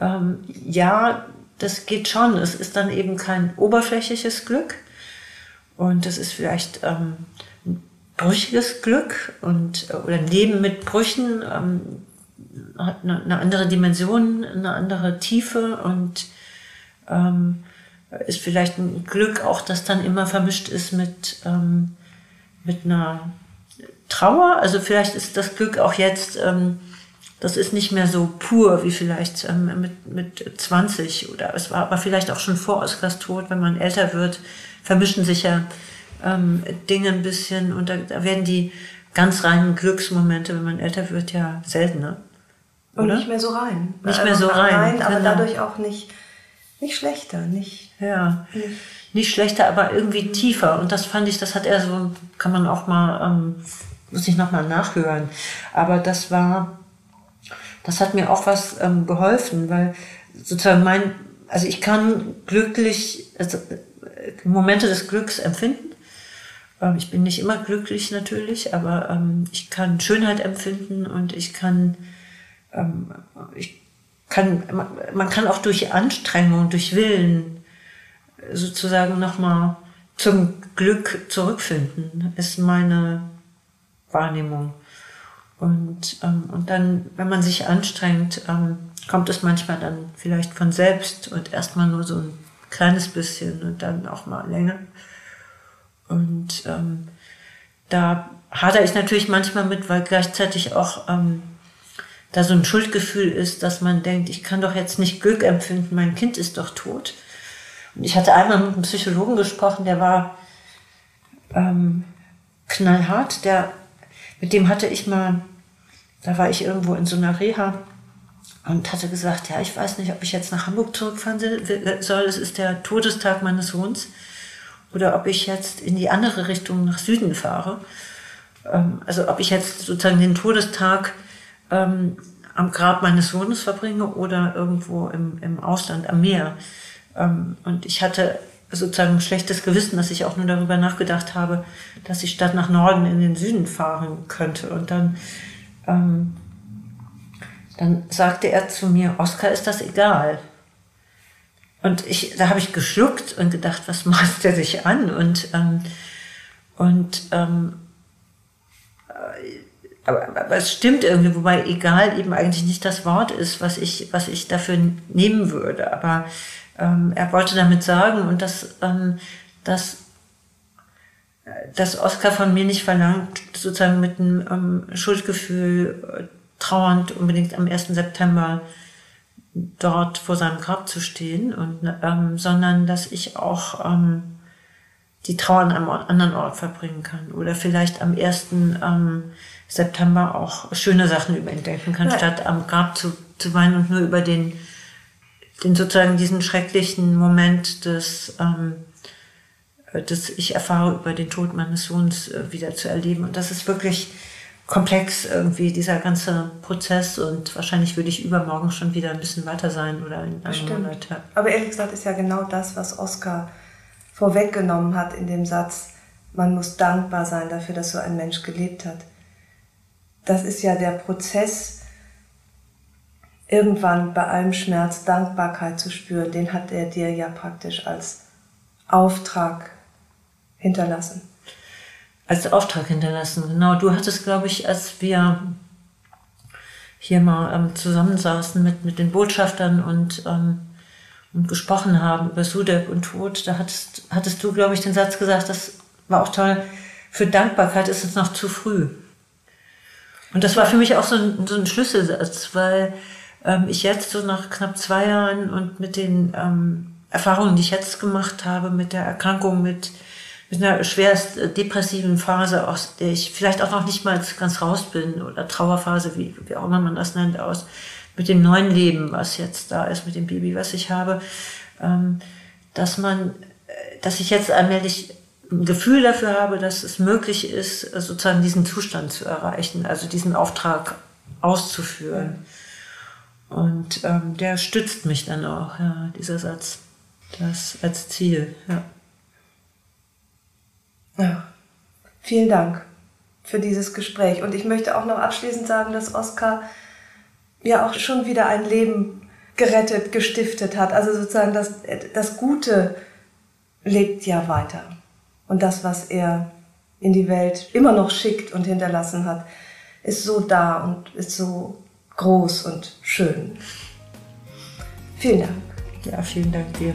Ähm, ja, das geht schon. Es ist dann eben kein oberflächliches Glück und es ist vielleicht ähm, ein brüchiges Glück und äh, oder ein Leben mit Brüchen ähm, hat eine, eine, andere Dimension, eine andere Tiefe und ähm, ist vielleicht ein Glück auch, das dann immer vermischt ist mit ähm, mit einer Trauer. Also vielleicht ist das Glück auch jetzt, ähm, das ist nicht mehr so pur wie vielleicht ähm, mit, mit 20 oder es war aber vielleicht auch schon vor Oskars Tod, wenn man älter wird, vermischen sich ja ähm, Dinge ein bisschen und da, da werden die ganz reinen Glücksmomente, wenn man älter wird, ja seltener.
Und nicht mehr so rein.
Nicht mehr so rein. rein
aber genau. dadurch auch nicht, nicht schlechter, nicht.
Ja. Nicht nicht schlechter, aber irgendwie tiefer. Und das fand ich, das hat er so, kann man auch mal, ähm, muss ich nochmal nachhören. Aber das war, das hat mir auch was ähm, geholfen, weil sozusagen mein, also ich kann glücklich, also äh, Momente des Glücks empfinden. Ähm, ich bin nicht immer glücklich natürlich, aber ähm, ich kann Schönheit empfinden und ich kann, ähm, ich kann, man kann auch durch Anstrengung, durch Willen, sozusagen nochmal zum Glück zurückfinden, ist meine Wahrnehmung. Und, ähm, und dann, wenn man sich anstrengt, ähm, kommt es manchmal dann vielleicht von selbst und erstmal nur so ein kleines bisschen und dann auch mal länger. Und ähm, da hadere ich natürlich manchmal mit, weil gleichzeitig auch ähm, da so ein Schuldgefühl ist, dass man denkt, ich kann doch jetzt nicht Glück empfinden, mein Kind ist doch tot. Und ich hatte einmal mit einem Psychologen gesprochen, der war ähm, knallhart. Der, mit dem hatte ich mal, da war ich irgendwo in so einer Reha und hatte gesagt, ja, ich weiß nicht, ob ich jetzt nach Hamburg zurückfahren soll. Es ist der Todestag meines Sohns. Oder ob ich jetzt in die andere Richtung nach Süden fahre. Ähm, also ob ich jetzt sozusagen den Todestag ähm, am Grab meines Sohnes verbringe oder irgendwo im, im Ausland am Meer. Ähm, und ich hatte sozusagen ein schlechtes Gewissen, dass ich auch nur darüber nachgedacht habe, dass ich statt nach Norden in den Süden fahren könnte. Und dann, ähm, dann sagte er zu mir, Oskar, ist das egal? Und ich, da habe ich geschluckt und gedacht, was maßt der sich an? Und, ähm, und ähm, äh, aber, aber es stimmt irgendwie, wobei egal eben eigentlich nicht das Wort ist, was ich, was ich dafür nehmen würde. Aber ähm, er wollte damit sagen und dass, ähm, dass, dass Oscar von mir nicht verlangt, sozusagen mit einem ähm, Schuldgefühl äh, trauernd unbedingt am 1. September dort vor seinem Grab zu stehen, und, ähm, sondern dass ich auch ähm, die Trauer an einem anderen Ort verbringen kann oder vielleicht am 1. Ähm, September auch schöne Sachen über ihn denken kann, ja. statt am Grab zu, zu weinen und nur über den den sozusagen diesen schrecklichen Moment des, ähm, des ich erfahre über den Tod meines Sohns äh, wieder zu erleben. Und das ist wirklich komplex irgendwie, dieser ganze Prozess. Und wahrscheinlich würde ich übermorgen schon wieder ein bisschen weiter sein oder in einem
Monat. Aber ehrlich gesagt ist ja genau das, was Oskar vorweggenommen hat in dem Satz, man muss dankbar sein dafür, dass so ein Mensch gelebt hat. Das ist ja der Prozess, irgendwann bei allem Schmerz Dankbarkeit zu spüren, den hat er dir ja praktisch als Auftrag hinterlassen.
Als Auftrag hinterlassen, genau. Du hattest, glaube ich, als wir hier mal ähm, zusammensaßen mit, mit den Botschaftern und, ähm, und gesprochen haben über Sudek und Tod, da hattest, hattest du, glaube ich, den Satz gesagt, das war auch toll, für Dankbarkeit ist es noch zu früh. Und das war für mich auch so ein, so ein Schlüsselsatz, weil ähm, ich jetzt so nach knapp zwei Jahren und mit den ähm, Erfahrungen, die ich jetzt gemacht habe, mit der Erkrankung, mit, mit einer schwerst depressiven Phase, aus der ich vielleicht auch noch nicht mal ganz raus bin, oder Trauerphase, wie, wie auch immer man das nennt, aus, mit dem neuen Leben, was jetzt da ist, mit dem Baby, was ich habe, ähm, dass man, äh, dass ich jetzt allmählich ein Gefühl dafür habe, dass es möglich ist, sozusagen diesen Zustand zu erreichen, also diesen Auftrag auszuführen. Und ähm, der stützt mich dann auch, ja, dieser Satz. Das als Ziel, ja.
Ja, vielen Dank für dieses Gespräch. Und ich möchte auch noch abschließend sagen, dass Oskar ja auch schon wieder ein Leben gerettet, gestiftet hat. Also sozusagen das, das Gute lebt ja weiter. Und das, was er in die Welt immer noch schickt und hinterlassen hat, ist so da und ist so groß und schön. Vielen Dank.
Ja, vielen Dank dir.